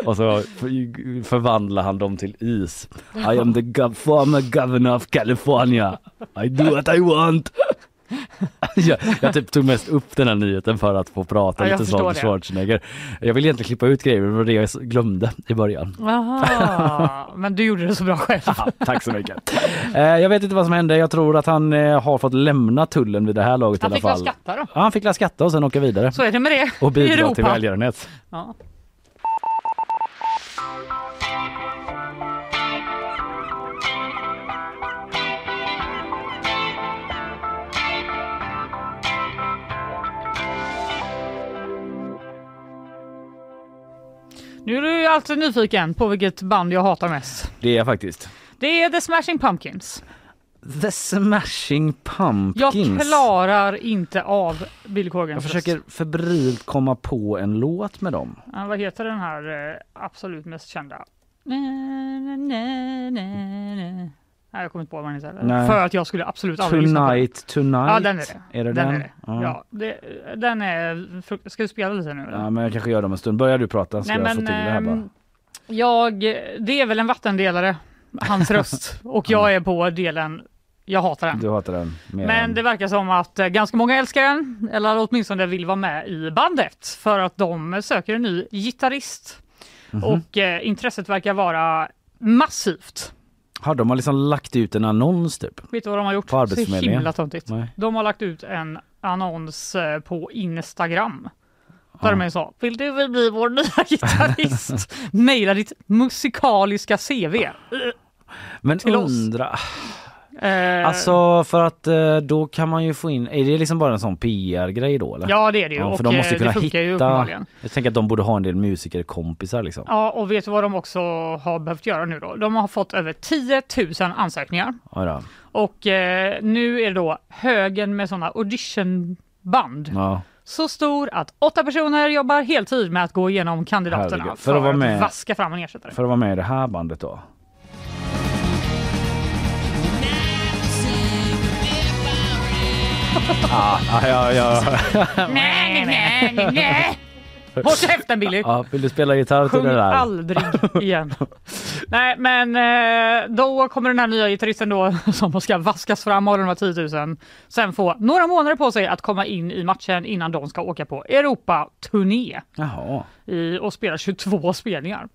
och så för- förvandlar han dem till is. I am the gov- former governor of California. I do what I want. jag, jag typ tog mest upp den här nyheten för att få prata Ja, lite det. Schwarzenegger. Jag vill egentligen klippa ut grejer men det var det jag glömde i början. Jaha, men du gjorde det så bra själv. Tack så mycket. Eh, jag vet inte vad som hände. Jag tror att han eh, har fått lämna tullen vid det här laget Han i alla fick väl fall. skatta då? Ja, han fick la skatta och sen åka vidare. Så är det med det Och bidra till välgörenhet. Ja. Nu är du alltid nyfiken på vilket band jag hatar mest. Det är jag faktiskt. Det är The Smashing Pumpkins. The Smashing Jag Pumpkins. klarar inte av Billy Corgans Jag försöker febrilt komma på en låt med dem. Ja, vad heter den här eh, absolut mest kända? Na, na, na. Nej, jag kommer inte på vad den heter. För att jag skulle absolut aldrig lyssna på den. Tonight, Tonight. Ja, den är det. Är det den? den? Är det. Ja. det, den är... Ska du spela lite nu? eller? Ja, men jag kanske gör det om en stund. Börjar du prata ska Nej, jag få men till det här bara. ehm, jag, det är väl en vattendelare, hans röst. Och jag är på delen, jag hatar den. Du hatar den Men än- det verkar som att eh, ganska många älskar den, eller åtminstone vill vara med i bandet för att de söker en ny gitarrist. Mhm. Och eh, intresset verkar vara massivt. Har de har liksom lagt ut en annons typ? Vet du vad de har gjort? På? Så himla töntigt. Nej. De har lagt ut en annons eh, på Instagram. Där de sa, vill du väl bli vår nya gitarrist? Maila ditt musikaliska CV. Men till oss. Eh, Alltså för att eh, då kan man ju få in, är det liksom bara en sån PR-grej då eller? Ja, det är det ju. för Och, de måste ju eh, kunna ju hitta, uppenbarligen. jag tänker att de borde ha en del musikerkompisar liksom. Ja, och vet du vad de också har behövt göra nu då? De har fått över 10 000 ansökningar. Då. Och eh, nu är det då högen med sådana auditionband Ja. så stor att åtta personer jobbar heltid med att gå igenom kandidaterna Herregud. för, För att med- vaska fram en ersättare. För att vara med i det här bandet då? Ah, ja, ja. nej, nej, nej, nej. Håll käften Billy! ja, vill du spela gitarr till Sjung det där? aldrig igen. Nej men eh, då kommer den här nya gitarristen då som ska vaskas fram av de här 10 000 sen få några månader på sig att komma in i matchen innan de ska åka på Europa-turné Jaha. i, och spela 22 spelningar.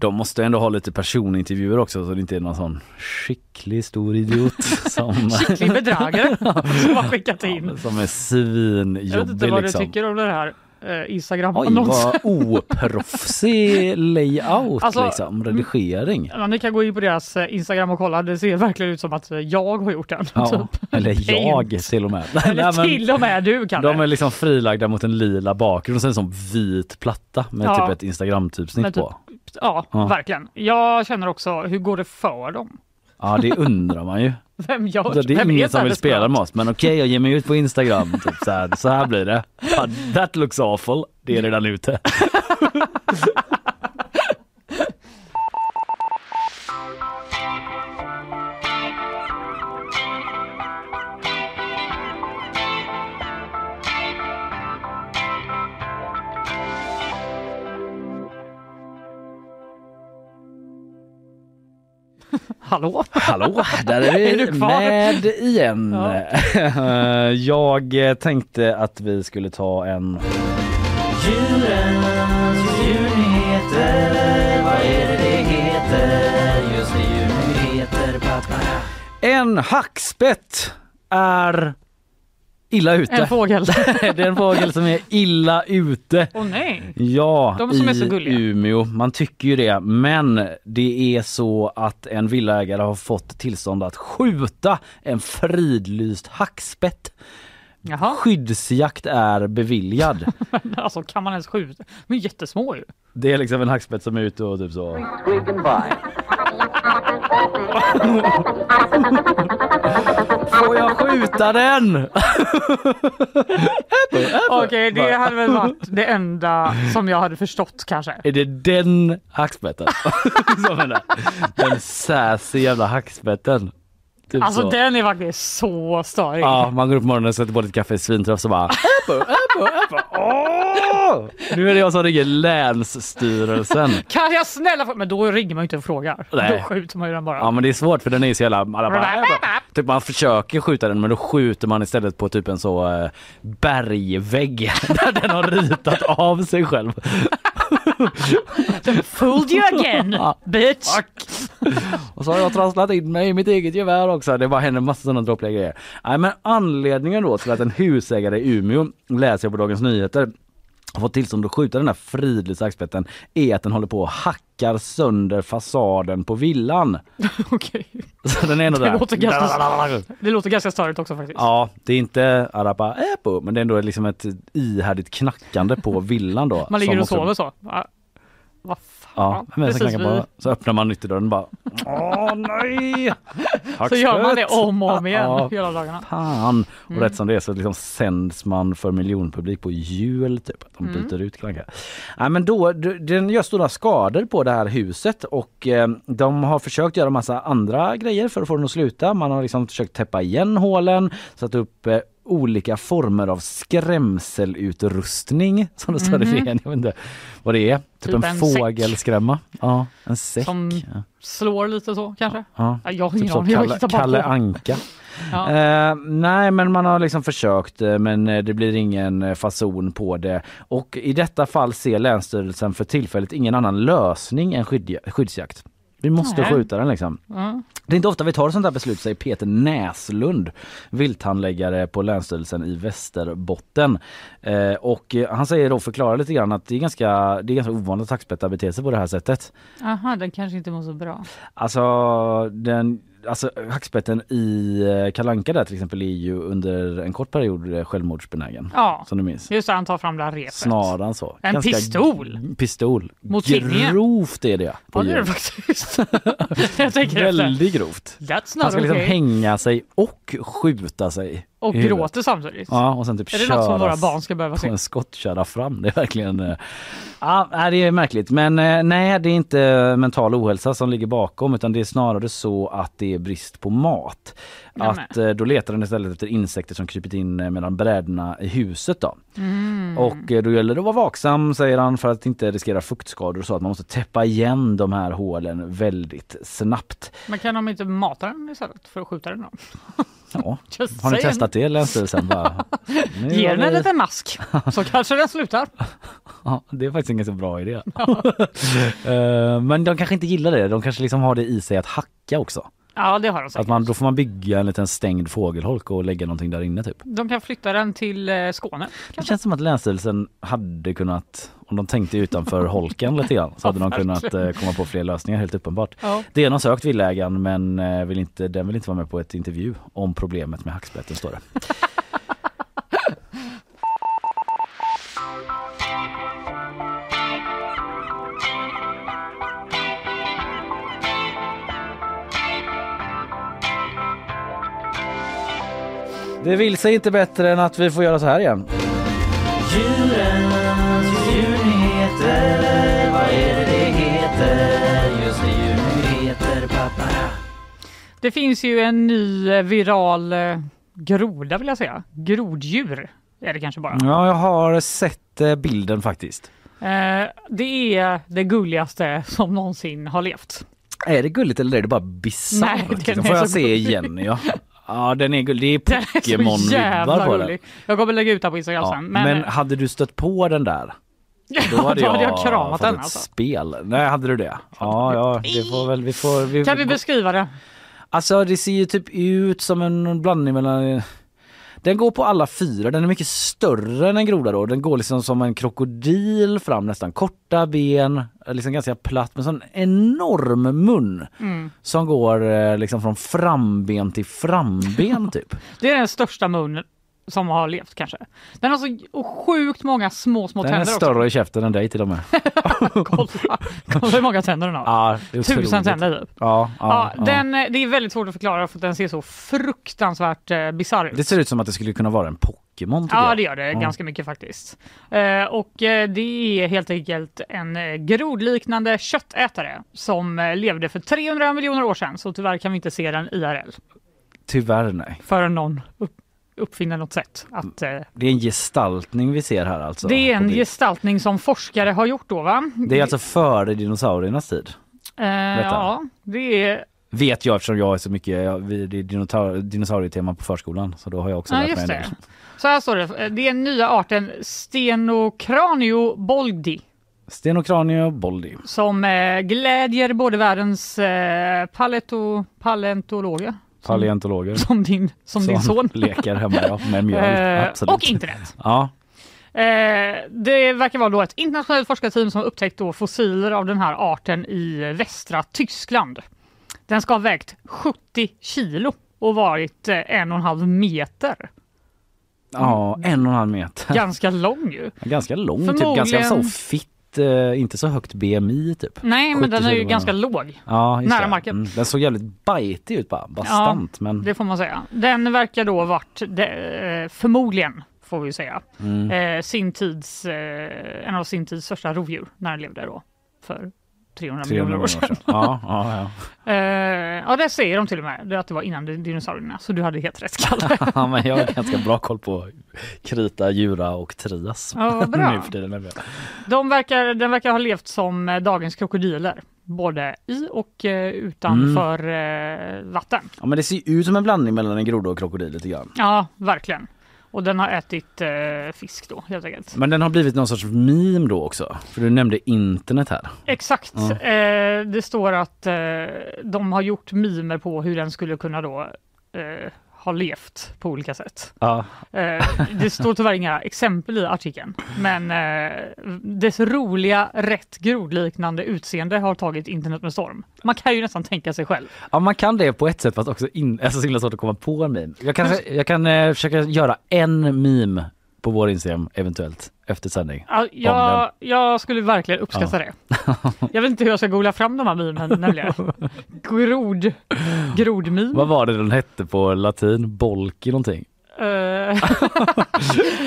De måste ändå ha lite personintervjuer också så det inte är någon sån skicklig stor idiot som, Skicklig bedragare som har skickat in. som är Jag vet svinjobbig inte vad liksom. du tycker om det här eh, Oj Instagram-annonsen. vad oproffsig layout Alltså, liksom, redigering. Ja, ni kan gå in på deras eh, Instagram och kolla. Det ser verkligen ut som att eh, jag har gjort den. Ja, typ. eller jag till och med. Eller Nej, till och med du kan De är liksom frilagda mot en lila bakgrund och sen som vit platta med Ja. typ ett Instagram-typsnitt typ- på. Ja, Ja. verkligen. Jag känner också, hur går det för dem? Ja det undrar man ju. Vem gör Så det är ingen som vill spela med oss men okej jag ger mig ut på Instagram. Typ så, här, så här blir det. That looks awful. Det är redan ute. Hallå? Hallå, där är vi Är du kvar? med igen. Ja. Jag tänkte att vi skulle ta en Djurens djurnyheter, vad är det det heter? Just det, djurnyheter. Ba-ba. En hackspett är illa ute. En fågel. det är en fågel som är illa ute. Åh nej. Ja, De som är i så gulliga. Umeå. Man tycker ju det. Men det är så att en villaägare har fått tillstånd att skjuta en fridlyst hackspett. Jaha. Skyddsjakt är beviljad. alltså kan man ens skjuta? De är jättesmå ju. Det är liksom en hackspett som är ute och typ så. Får jag skjuta den? Okej, det hade väl varit det enda som jag hade förstått kanske. Är det den hackspetten? Den sassy jävla hackspetten. Typ Alltså så. den är faktiskt så störig. Ja, man går upp på morgonen och sätter på lite kaffe i svintrött så bara Äppo, äppo, äppo. Åh! Nu är det jag som ringer Länsstyrelsen. Kan jag snälla få... Men då ringer man ju inte och frågar. Nej. Då skjuter man ju den bara. Ja men det är svårt för den är så jävla... Alla bara, typ man försöker skjuta den men då skjuter man istället på typ en så eh, bergvägg där den har ritat av sig själv. Fooled you again, bitch! Och så har jag trasslat in mig i mitt eget gevär också. Det bara händer massa sådana droppliga grejer. Nej, men anledningen då till att en husägare i Umeå läser jag på Dagens Nyheter har fått tillstånd att skjuta den här fridlysta hackspetten är att den håller på och hackar sönder fasaden på villan. Okej. Så den är ändå Det där. låter ganska, det låter ganska störigt också faktiskt. Ja, det är inte arapa äpo, men det är ändå liksom ett ihärdigt knackande på villan då. Man ligger och sover så. Va- Vad Ja, men sen precis så öppnar man ytterdörren och bara Åh nej! Så gör man det om och om igen Ja, hela dagarna. Fan! Och Mm. rätt som det är så liksom sänds man för miljonpublik på jul typ. Att de Mm. byter ut Kalle Anka. Nej men då, den gör stora skador på det här huset och eh, de har försökt göra massa andra grejer för att få den att sluta. Man har liksom försökt täppa igen hålen, satt upp eh, olika former av skrämselutrustning som det står i. DN. Jag vet inte vad det är. Typ, Typ en, en fågelskrämma. Ja, en säck. Som Ja. slår lite så kanske? Ja. Ja, jag har Typ ingen som aning. Kalle, Kalle. Anka. Ja. Eh, nej men man har liksom försökt eh, men eh, det blir ingen eh, fason på det. Och i detta fall ser Länsstyrelsen för tillfället ingen annan lösning än skydd, skyddsjakt. Vi måste Nej. skjuta den liksom. Mm. Det är inte ofta vi tar sånt här beslut säger Peter Näslund, vilthandläggare på Länsstyrelsen i Västerbotten. Eh, och han säger då, förklarar lite grann att det är ganska, det är ganska ovanligt att hackspettar beter sig på det här sättet. Aha, den kanske inte mår så bra. Alltså, den, alltså hackspetten i eh, Kalle Anka där till exempel är ju under en kort period eh, självmordsbenägen. Ja, Som du minns. just det, han tar fram det här repet. Snaran så. En pistol? Pistol. Mot tinningen? Grovt är det. På Ja, det är det faktiskt. jag tänker efter. Väldigt grovt. That's Han not ska liksom okay. hänga sig och skjuta sig. Och i huvudet. gråter samtidigt. Ja, och sen typ Är det något som våra barn ska behöva se? en skottkärra fram. Det är verkligen... eh, Ja, det är märkligt. Men eh, nej, det är inte mental ohälsa som ligger bakom utan det är snarare så att det är brist på mat. Att eh, då letar den istället efter insekter som krypit in eh, mellan brädorna i huset då. Mm. Och eh, då gäller det att vara vaksam säger han för att inte riskera fuktskador och så att man måste täppa igen de här hålen väldigt snabbt. Men kan de inte mata den istället för att skjuta den då? Ja. Just Har ni saying. testat det Länsstyrelsen? Bara, Ge den en liten mask så kanske den slutar. Ja, det är faktiskt ingen så bra idé. Eh, Men de kanske inte gillar det. De kanske liksom har det i sig att hacka också. Ja, det har de säkert. Att man, då får man bygga en liten stängd fågelholk och lägga någonting där inne typ. De kan flytta den till eh, Skåne. Det känns som att Länsstyrelsen hade kunnat, om de tänkte utanför holken lite grann, så hade de kunnat eh, komma på fler lösningar helt uppenbart. Ja. Det är någon sökt villägaren men eh, vill inte, den vill inte vara med på ett intervju om problemet med hackspetten står det. Det vill sig inte bättre än att vi får göra så här igen. Djurens djurnyheter, vad är det det heter? Just det, djurnyheter, papara. Det finns ju en ny eh, viral eh, groda vill jag säga. Groddjur är det kanske bara. Ja, jag har sett eh, bilden faktiskt. Eh, det är det gulligaste som någonsin har levt. Är det gulligt eller är det bara bisarrt? liksom? Får jag se gullig. igen? Ja. ja, den är gullig. Det är Pokémon-vibbar på den. Jag kommer lägga ut den på Instagram Ja, sen. men, Men, hade du stött på den där? Ja, då hade jag kramat den, alltså. spel. Nej, hade du det? Ja, ja, det får väl vi får. Vi, kan vi beskriva det? Alltså det ser ju typ ut som en blandning mellan den går på alla fyra, den är mycket större än en groda då. Den går liksom som en krokodil fram nästan. Korta ben, liksom ganska platt men sån enorm mun. Mm. Som går eh, liksom från framben till framben typ. Det är den största mun som har levt kanske. Den har så sjukt många små, små Den är tänder större i käften än dig till och med. också. Kolla, kolla hur många tänder den har. Ja, är Tusen tänder typ. Ja, ja, Ja. Den, eh, det är väldigt svårt att förklara för att den ser så fruktansvärt eh, bisarr ut. Det ser ut som att det skulle kunna vara en Pokémon Ja jag. det gör det Ja. ganska mycket faktiskt. Eh, och eh, det är helt enkelt en eh, grodliknande köttätare som levde för 300 miljoner år sedan så tyvärr kan vi inte se den IRL Tyvärr nej. förrän någon upp, uppfinner något sätt att eh, Det är en gestaltning vi ser här alltså. det är en gestaltning som forskare har gjort då va? Det är alltså före dinosauriernas tid. Eh, ja, det är Vet jag eftersom jag är så mycket, jag, det är dinosaur- dinosaurietema på förskolan så då har jag också Ja, lärt mig en det. del. Så här står det. Det är den nya arten Stenocranioboldi Stenocranio boldi. som eh, glädjer både världens eh, paleto, paleontologer Paleontologer. som din, som din son. leker hemma ja, med mjöl. Eh, och internet. Ja. Eh, det verkar vara då ett internationellt forskarteam som upptäckt då fossiler av den här arten i västra Tyskland. Den ska ha vägt 70 kilo och varit eh, en och en halv meter. ja, en och en halv meter. Ganska lång ju. Ganska lång, typ Förmodligen- ganska så fitt eh, inte så högt BMI typ. Nej, men den är ju 77 ganska låg. Ja, just Nära det. marken. Mm, den såg jävligt bajtig ut bara, bastant. men... Det får man säga. Den verkar då varit, det, eh, förmodligen får vi säga, Mm. eh, sin tids, eh, en av sin tids största rovdjur när den levde då för 300, 300 miljoner år sedan. Ja, ja, ja. Eh, ja, det säger de till och med, att det var innan dinosaurierna, så du hade helt rätt Kalle. ja, men jag har ganska bra koll på krita, djura och trias. Ja, bra. nu. De verkar, den verkar ha levt som eh, dagens krokodiler, både i och eh, utanför Mm. eh, vatten. Ja, men det ser ut som en blandning mellan en groda och krokodil lite grann. Ja, verkligen. Och den har ätit eh, fisk då helt enkelt. Men den har blivit någon sorts meme då också. För du nämnde internet här. Exakt. Ja. Eh, det står att eh, de har gjort mimer på hur den skulle kunna då eh, ha levt på olika sätt. Ja. Eh, det står tyvärr inga exempel i artikeln, men eh, dess roliga, rätt grodliknande utseende har tagit internet med storm. Man kan ju nästan tänka sig själv. Ja man kan det på ett sätt fast också in, alltså så himla svårt att komma på en meme. Jag kan, jag kan eh, försöka göra en meme på vår Instagram eventuellt efter sändning. Ja, jag, jag skulle verkligen uppskatta Ja. det. Jag vet inte hur jag ska googla fram de här mimen nämligen. Grod, grodmim. Vad var det den hette på latin? Bolki någonting? Eh,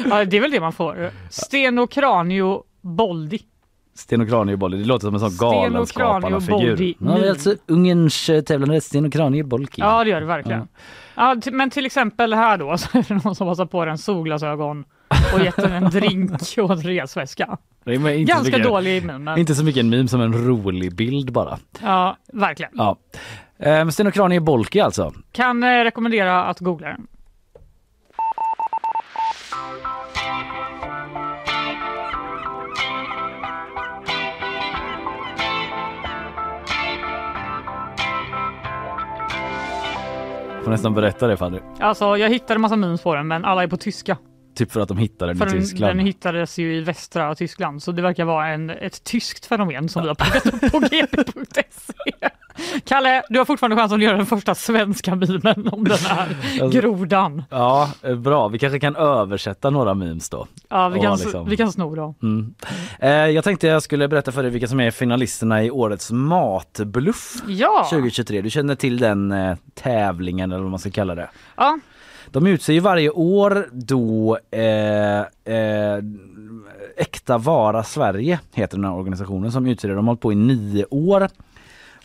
ja, det är väl det man får. Stenokranio boldi. Stenokraniobolli, det låter som en sån galenskaparna figur. Stenokraniobolli. Nu har vi alltså Ungerns eh, tävlande Stenokraniobolki. Ja, det gör det verkligen. Ja, men till exempel här då så är det någon som har på den solglasögon och gett den en drink och en resväska. Är Ganska mycket- dålig men- Inte så mycket en meme som en rolig bild bara. Ja, verkligen. Ja. Eh, men Stenokraniobolki alltså. Kan eh, rekommendera att googla den. Får nästan berätta det Fanny. Alltså, jag hittade massa memes på den, men alla är på tyska. Typ för att de hittade den För i Tyskland. den hittades ju i västra Tyskland, så det verkar vara en, ett tyskt fenomen som vi har plockat upp på gp.se. Kalle, du har fortfarande chans att göra den första svenska memen om den här Alltså- grodan. Ja, eh, bra. Vi kanske kan översätta några memes då. Ja, vi kan, liksom- vi kan sno dem. Mm. Eh, jag tänkte jag skulle berätta för dig vilka som är finalisterna i årets matbluff Ja. 2023. Du känner till den eh, tävlingen eller vad man ska kalla det. Ja. De utser ju varje år då eh, eh, Äkta Vara Sverige heter den här organisationen som utser det. De har hållit på i nio år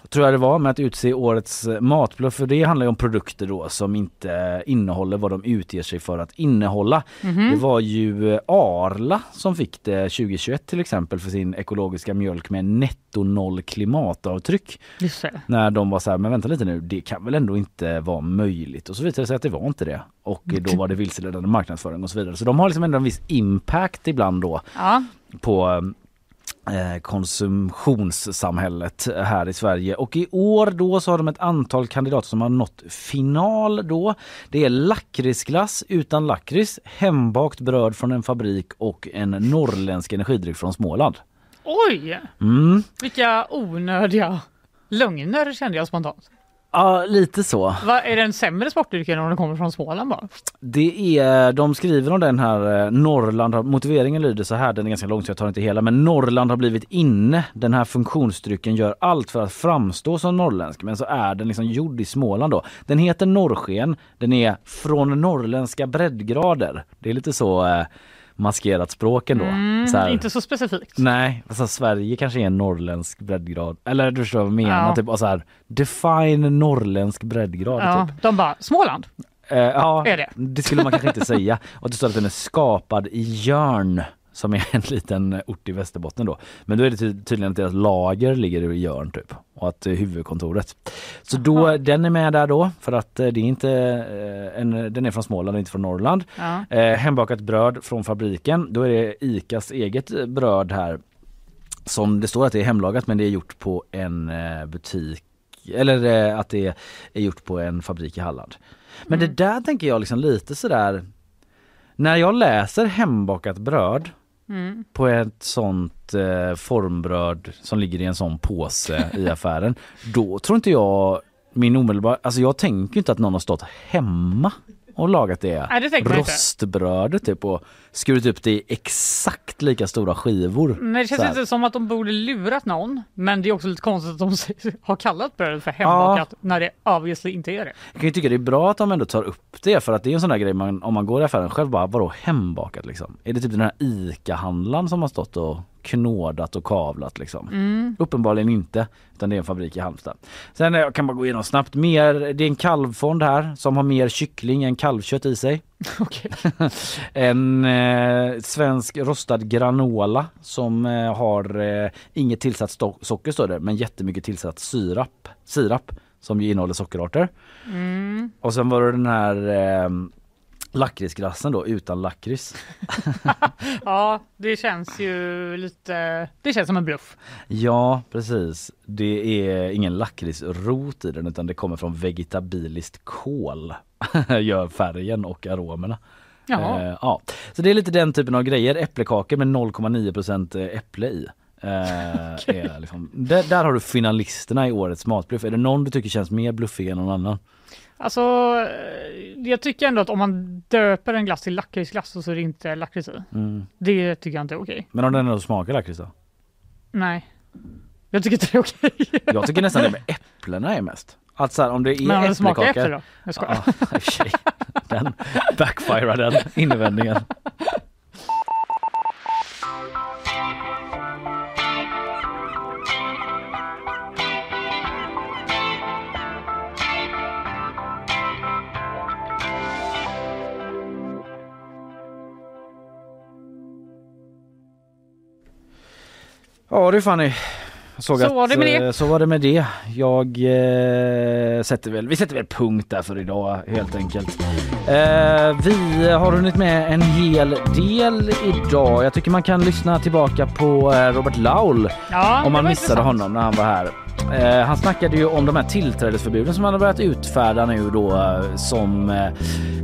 tror jag det var med att utse årets eh, matbluff för det handlar ju om produkter då som inte innehåller vad de utger sig för att innehålla. Mhm. Det var ju eh, Arla som fick det 2021 till exempel för sin ekologiska mjölk med netto noll klimatavtryck. När de var så här, men vänta lite nu, det kan väl ändå inte vara möjligt och så visade det sig att det var inte det. Och då var det vilseledande marknadsföring och så vidare. Så de har liksom ändå en viss impact ibland då Ja. på eh, konsumtionssamhället här i Sverige. Och i år då så har de ett antal kandidater som har nått final då. Det är lakritsglass utan lakrits, hembakt bröd från en fabrik och en norrländsk energidryck från Småland. Oj, Mm. vilka onödiga lögner kände jag spontant. Ja, lite så. Va, är det en sämre sportdryck än om den kommer från Småland bara? Det är, de skriver om den här eh, Norrland, motiveringen lyder så här, den är ganska lång så jag tar inte hela, men Norrland har blivit inne. Den här funktionsdrycken gör allt för att framstå som norrländsk men så är den liksom gjord i Småland då. Den heter Norrsken, den är från norrländska breddgrader. Det är lite så eh, maskerat språk ändå. Mm, så här, Inte så specifikt. Nej, alltså Sverige kanske är en norrländsk breddgrad. Eller du förstår vad jag menar, Ja. typ och så här, define norrländsk breddgrad. Ja, Typ. de bara, Småland? Eh, ja, Är det? skulle man kanske inte säga. Och det står att den är skapad i Jörn som är en liten ort i Västerbotten då. Men då är det ty- tydligen att deras lager ligger i Jörn typ och att eh, huvudkontoret. Så då, den är med där då för att eh, det är inte eh, en, den är från Småland och inte från Norrland. Ja. Eh, hembakat bröd från fabriken. Då är det ICAs eget bröd här som det står att det är hemlagat men det är gjort på en butik eller att det är gjort på en fabrik i Halland. Men det där tänker jag liksom lite sådär när jag läser hembakat bröd Mm. på ett sånt eh, formbröd som ligger i en sån påse i affären. Då tror inte jag min omedelbara, alltså jag tänker inte att någon har stått hemma och lagat det, Nej, det rostbrödet typ och skurit upp det i exakt lika stora skivor. Nej, det känns inte som att de borde lurat någon, men det är också lite konstigt att de har kallat brödet för hembakat när det obviously inte är det. Jag kan ju tycka det är bra att de ändå tar upp det för att det är en sån där grej man, om man går i affären själv bara vadå hembakat liksom? Är det typ den här ICA-handlaren som har stått och knådat och kavlat liksom? Mm. Uppenbarligen inte, utan det är en fabrik i Halmstad. Sen eh, jag kan bara gå igenom snabbt mer, det är en kalvfond här som har mer kyckling än kalvkött i sig. en eh, svensk rostad granola som eh, har eh, inget tillsatt socker står det, men jättemycket tillsatt sirap, sirap som ju innehåller sockerarter. Mm. Och sen var det den här eh, lakritsglassen då utan lakrits. Ja, det känns ju lite, det känns som en bluff. Ja precis. Det är ingen lakritsrot i den utan det kommer från vegetabiliskt kål. Gör färgen och aromerna. Eh, ja. Så det är lite den typen av grejer. Äppelkakor med 0,9% äpple i. Eh, liksom, där, där har du finalisterna i årets matbluff. Är det någon du tycker känns mer bluffig än någon annan? Alltså, eh, jag tycker ändå att om man döper en glass till lakritsglass så är det inte lakrits i. Mm. Det tycker jag inte är okej. Men om den ändå smakar lakrits då? Nej. Jag tycker inte det är okej. Jag tycker nästan det med äpplena är mest. Att så här, om det är Men om det smakar äpple då? Jag skojar. Ja. Den backfirar den invändningen. Ja du Fanny. Såg Så att, var det med det. eh, Så var det med det. Jag eh, sätter väl, vi sätter väl punkt där för idag helt enkelt. Eh, vi har hunnit med en hel del idag. Jag tycker man kan lyssna tillbaka på eh, Robert Laul Ja, om man missade intressant. honom när han var här. Eh, han snackade ju om de här tillträdesförbuden som han har börjat utfärda nu då som eh,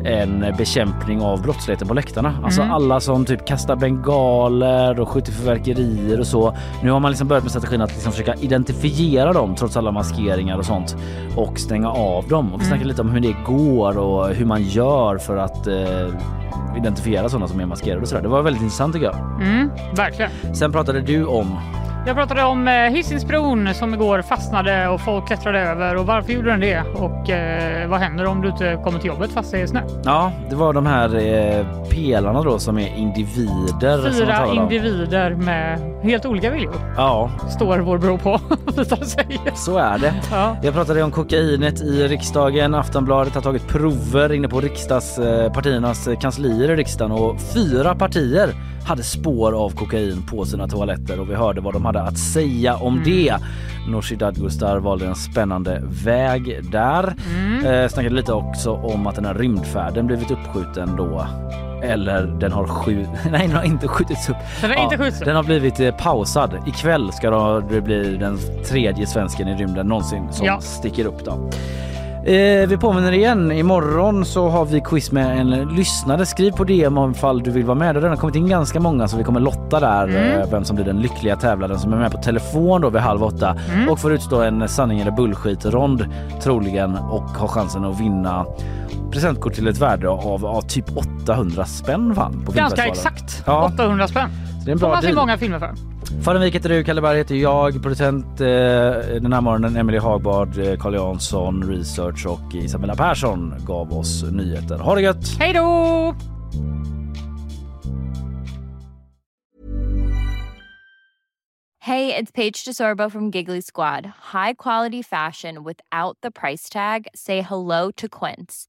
en bekämpning av brottsligheten på läktarna. Alltså Mm. alla som typ kastar bengaler och skjuter fyrverkerier och så. Nu har man liksom börjat med strategin att liksom försöka identifiera dem trots alla maskeringar och sånt och stänga av dem. Och vi Mm. snackade lite om hur det går och hur man gör för att eh, identifiera sådana som är maskerade och sådär. Det var väldigt intressant tycker jag. Mm, verkligen. Sen pratade du om Jag pratade om eh, Hisingsbron som igår fastnade och folk klättrade över och varför gjorde den det? Och eh, vad händer om du inte kommer till jobbet fast det är snö? Ja, det var de här eh, pelarna då som är individer. Fyra individer med helt olika viljor Ja, står vår bro på visar sig. så är det. Ja. Jag pratade om kokainet i riksdagen. Aftonbladet har tagit prover inne på riksdagspartiernas kanslier i riksdagen och fyra partier hade spår av kokain på sina toaletter och vi hörde vad de hade att säga om Mm. det. Nooshi Dadgostar valde en spännande väg där. Mm. Eh, snackade lite också om att den här rymdfärden blivit uppskjuten då. Eller den har skjut... Nej, den har inte skjutits upp. Den har inte skjutits upp. Den har blivit eh, pausad. Ikväll ska det bli den tredje svensken i rymden någonsin som Ja. sticker upp då. Eh, vi påminner igen, imorgon så har vi quiz med en lyssnare. Skriv på DM om fall du vill vara med. Det har redan kommit in ganska många så vi kommer lotta där Mm. eh, vem som blir den lyckliga tävlaren som är med på telefon då vid halv åtta Mm. och får utstå en sanning eller bullshit-rond troligen och har chansen att vinna presentkort till ett värde av, av typ 800 spänn fan på Ganska exakt. Ja. 800 spänn. Så det är en bra man se deal. många filmer för. Farenvik heter du, Kalle Berg heter jag, producent eh, den här morgonen Emily Hagbard, eh, Carl Jansson, research och Isabella Persson gav oss nyheter. Ha det gött! Hej då! Hey, it's Paige DeSorbo from Giggly Squad. High quality fashion without the price tag. Say hello to Quince.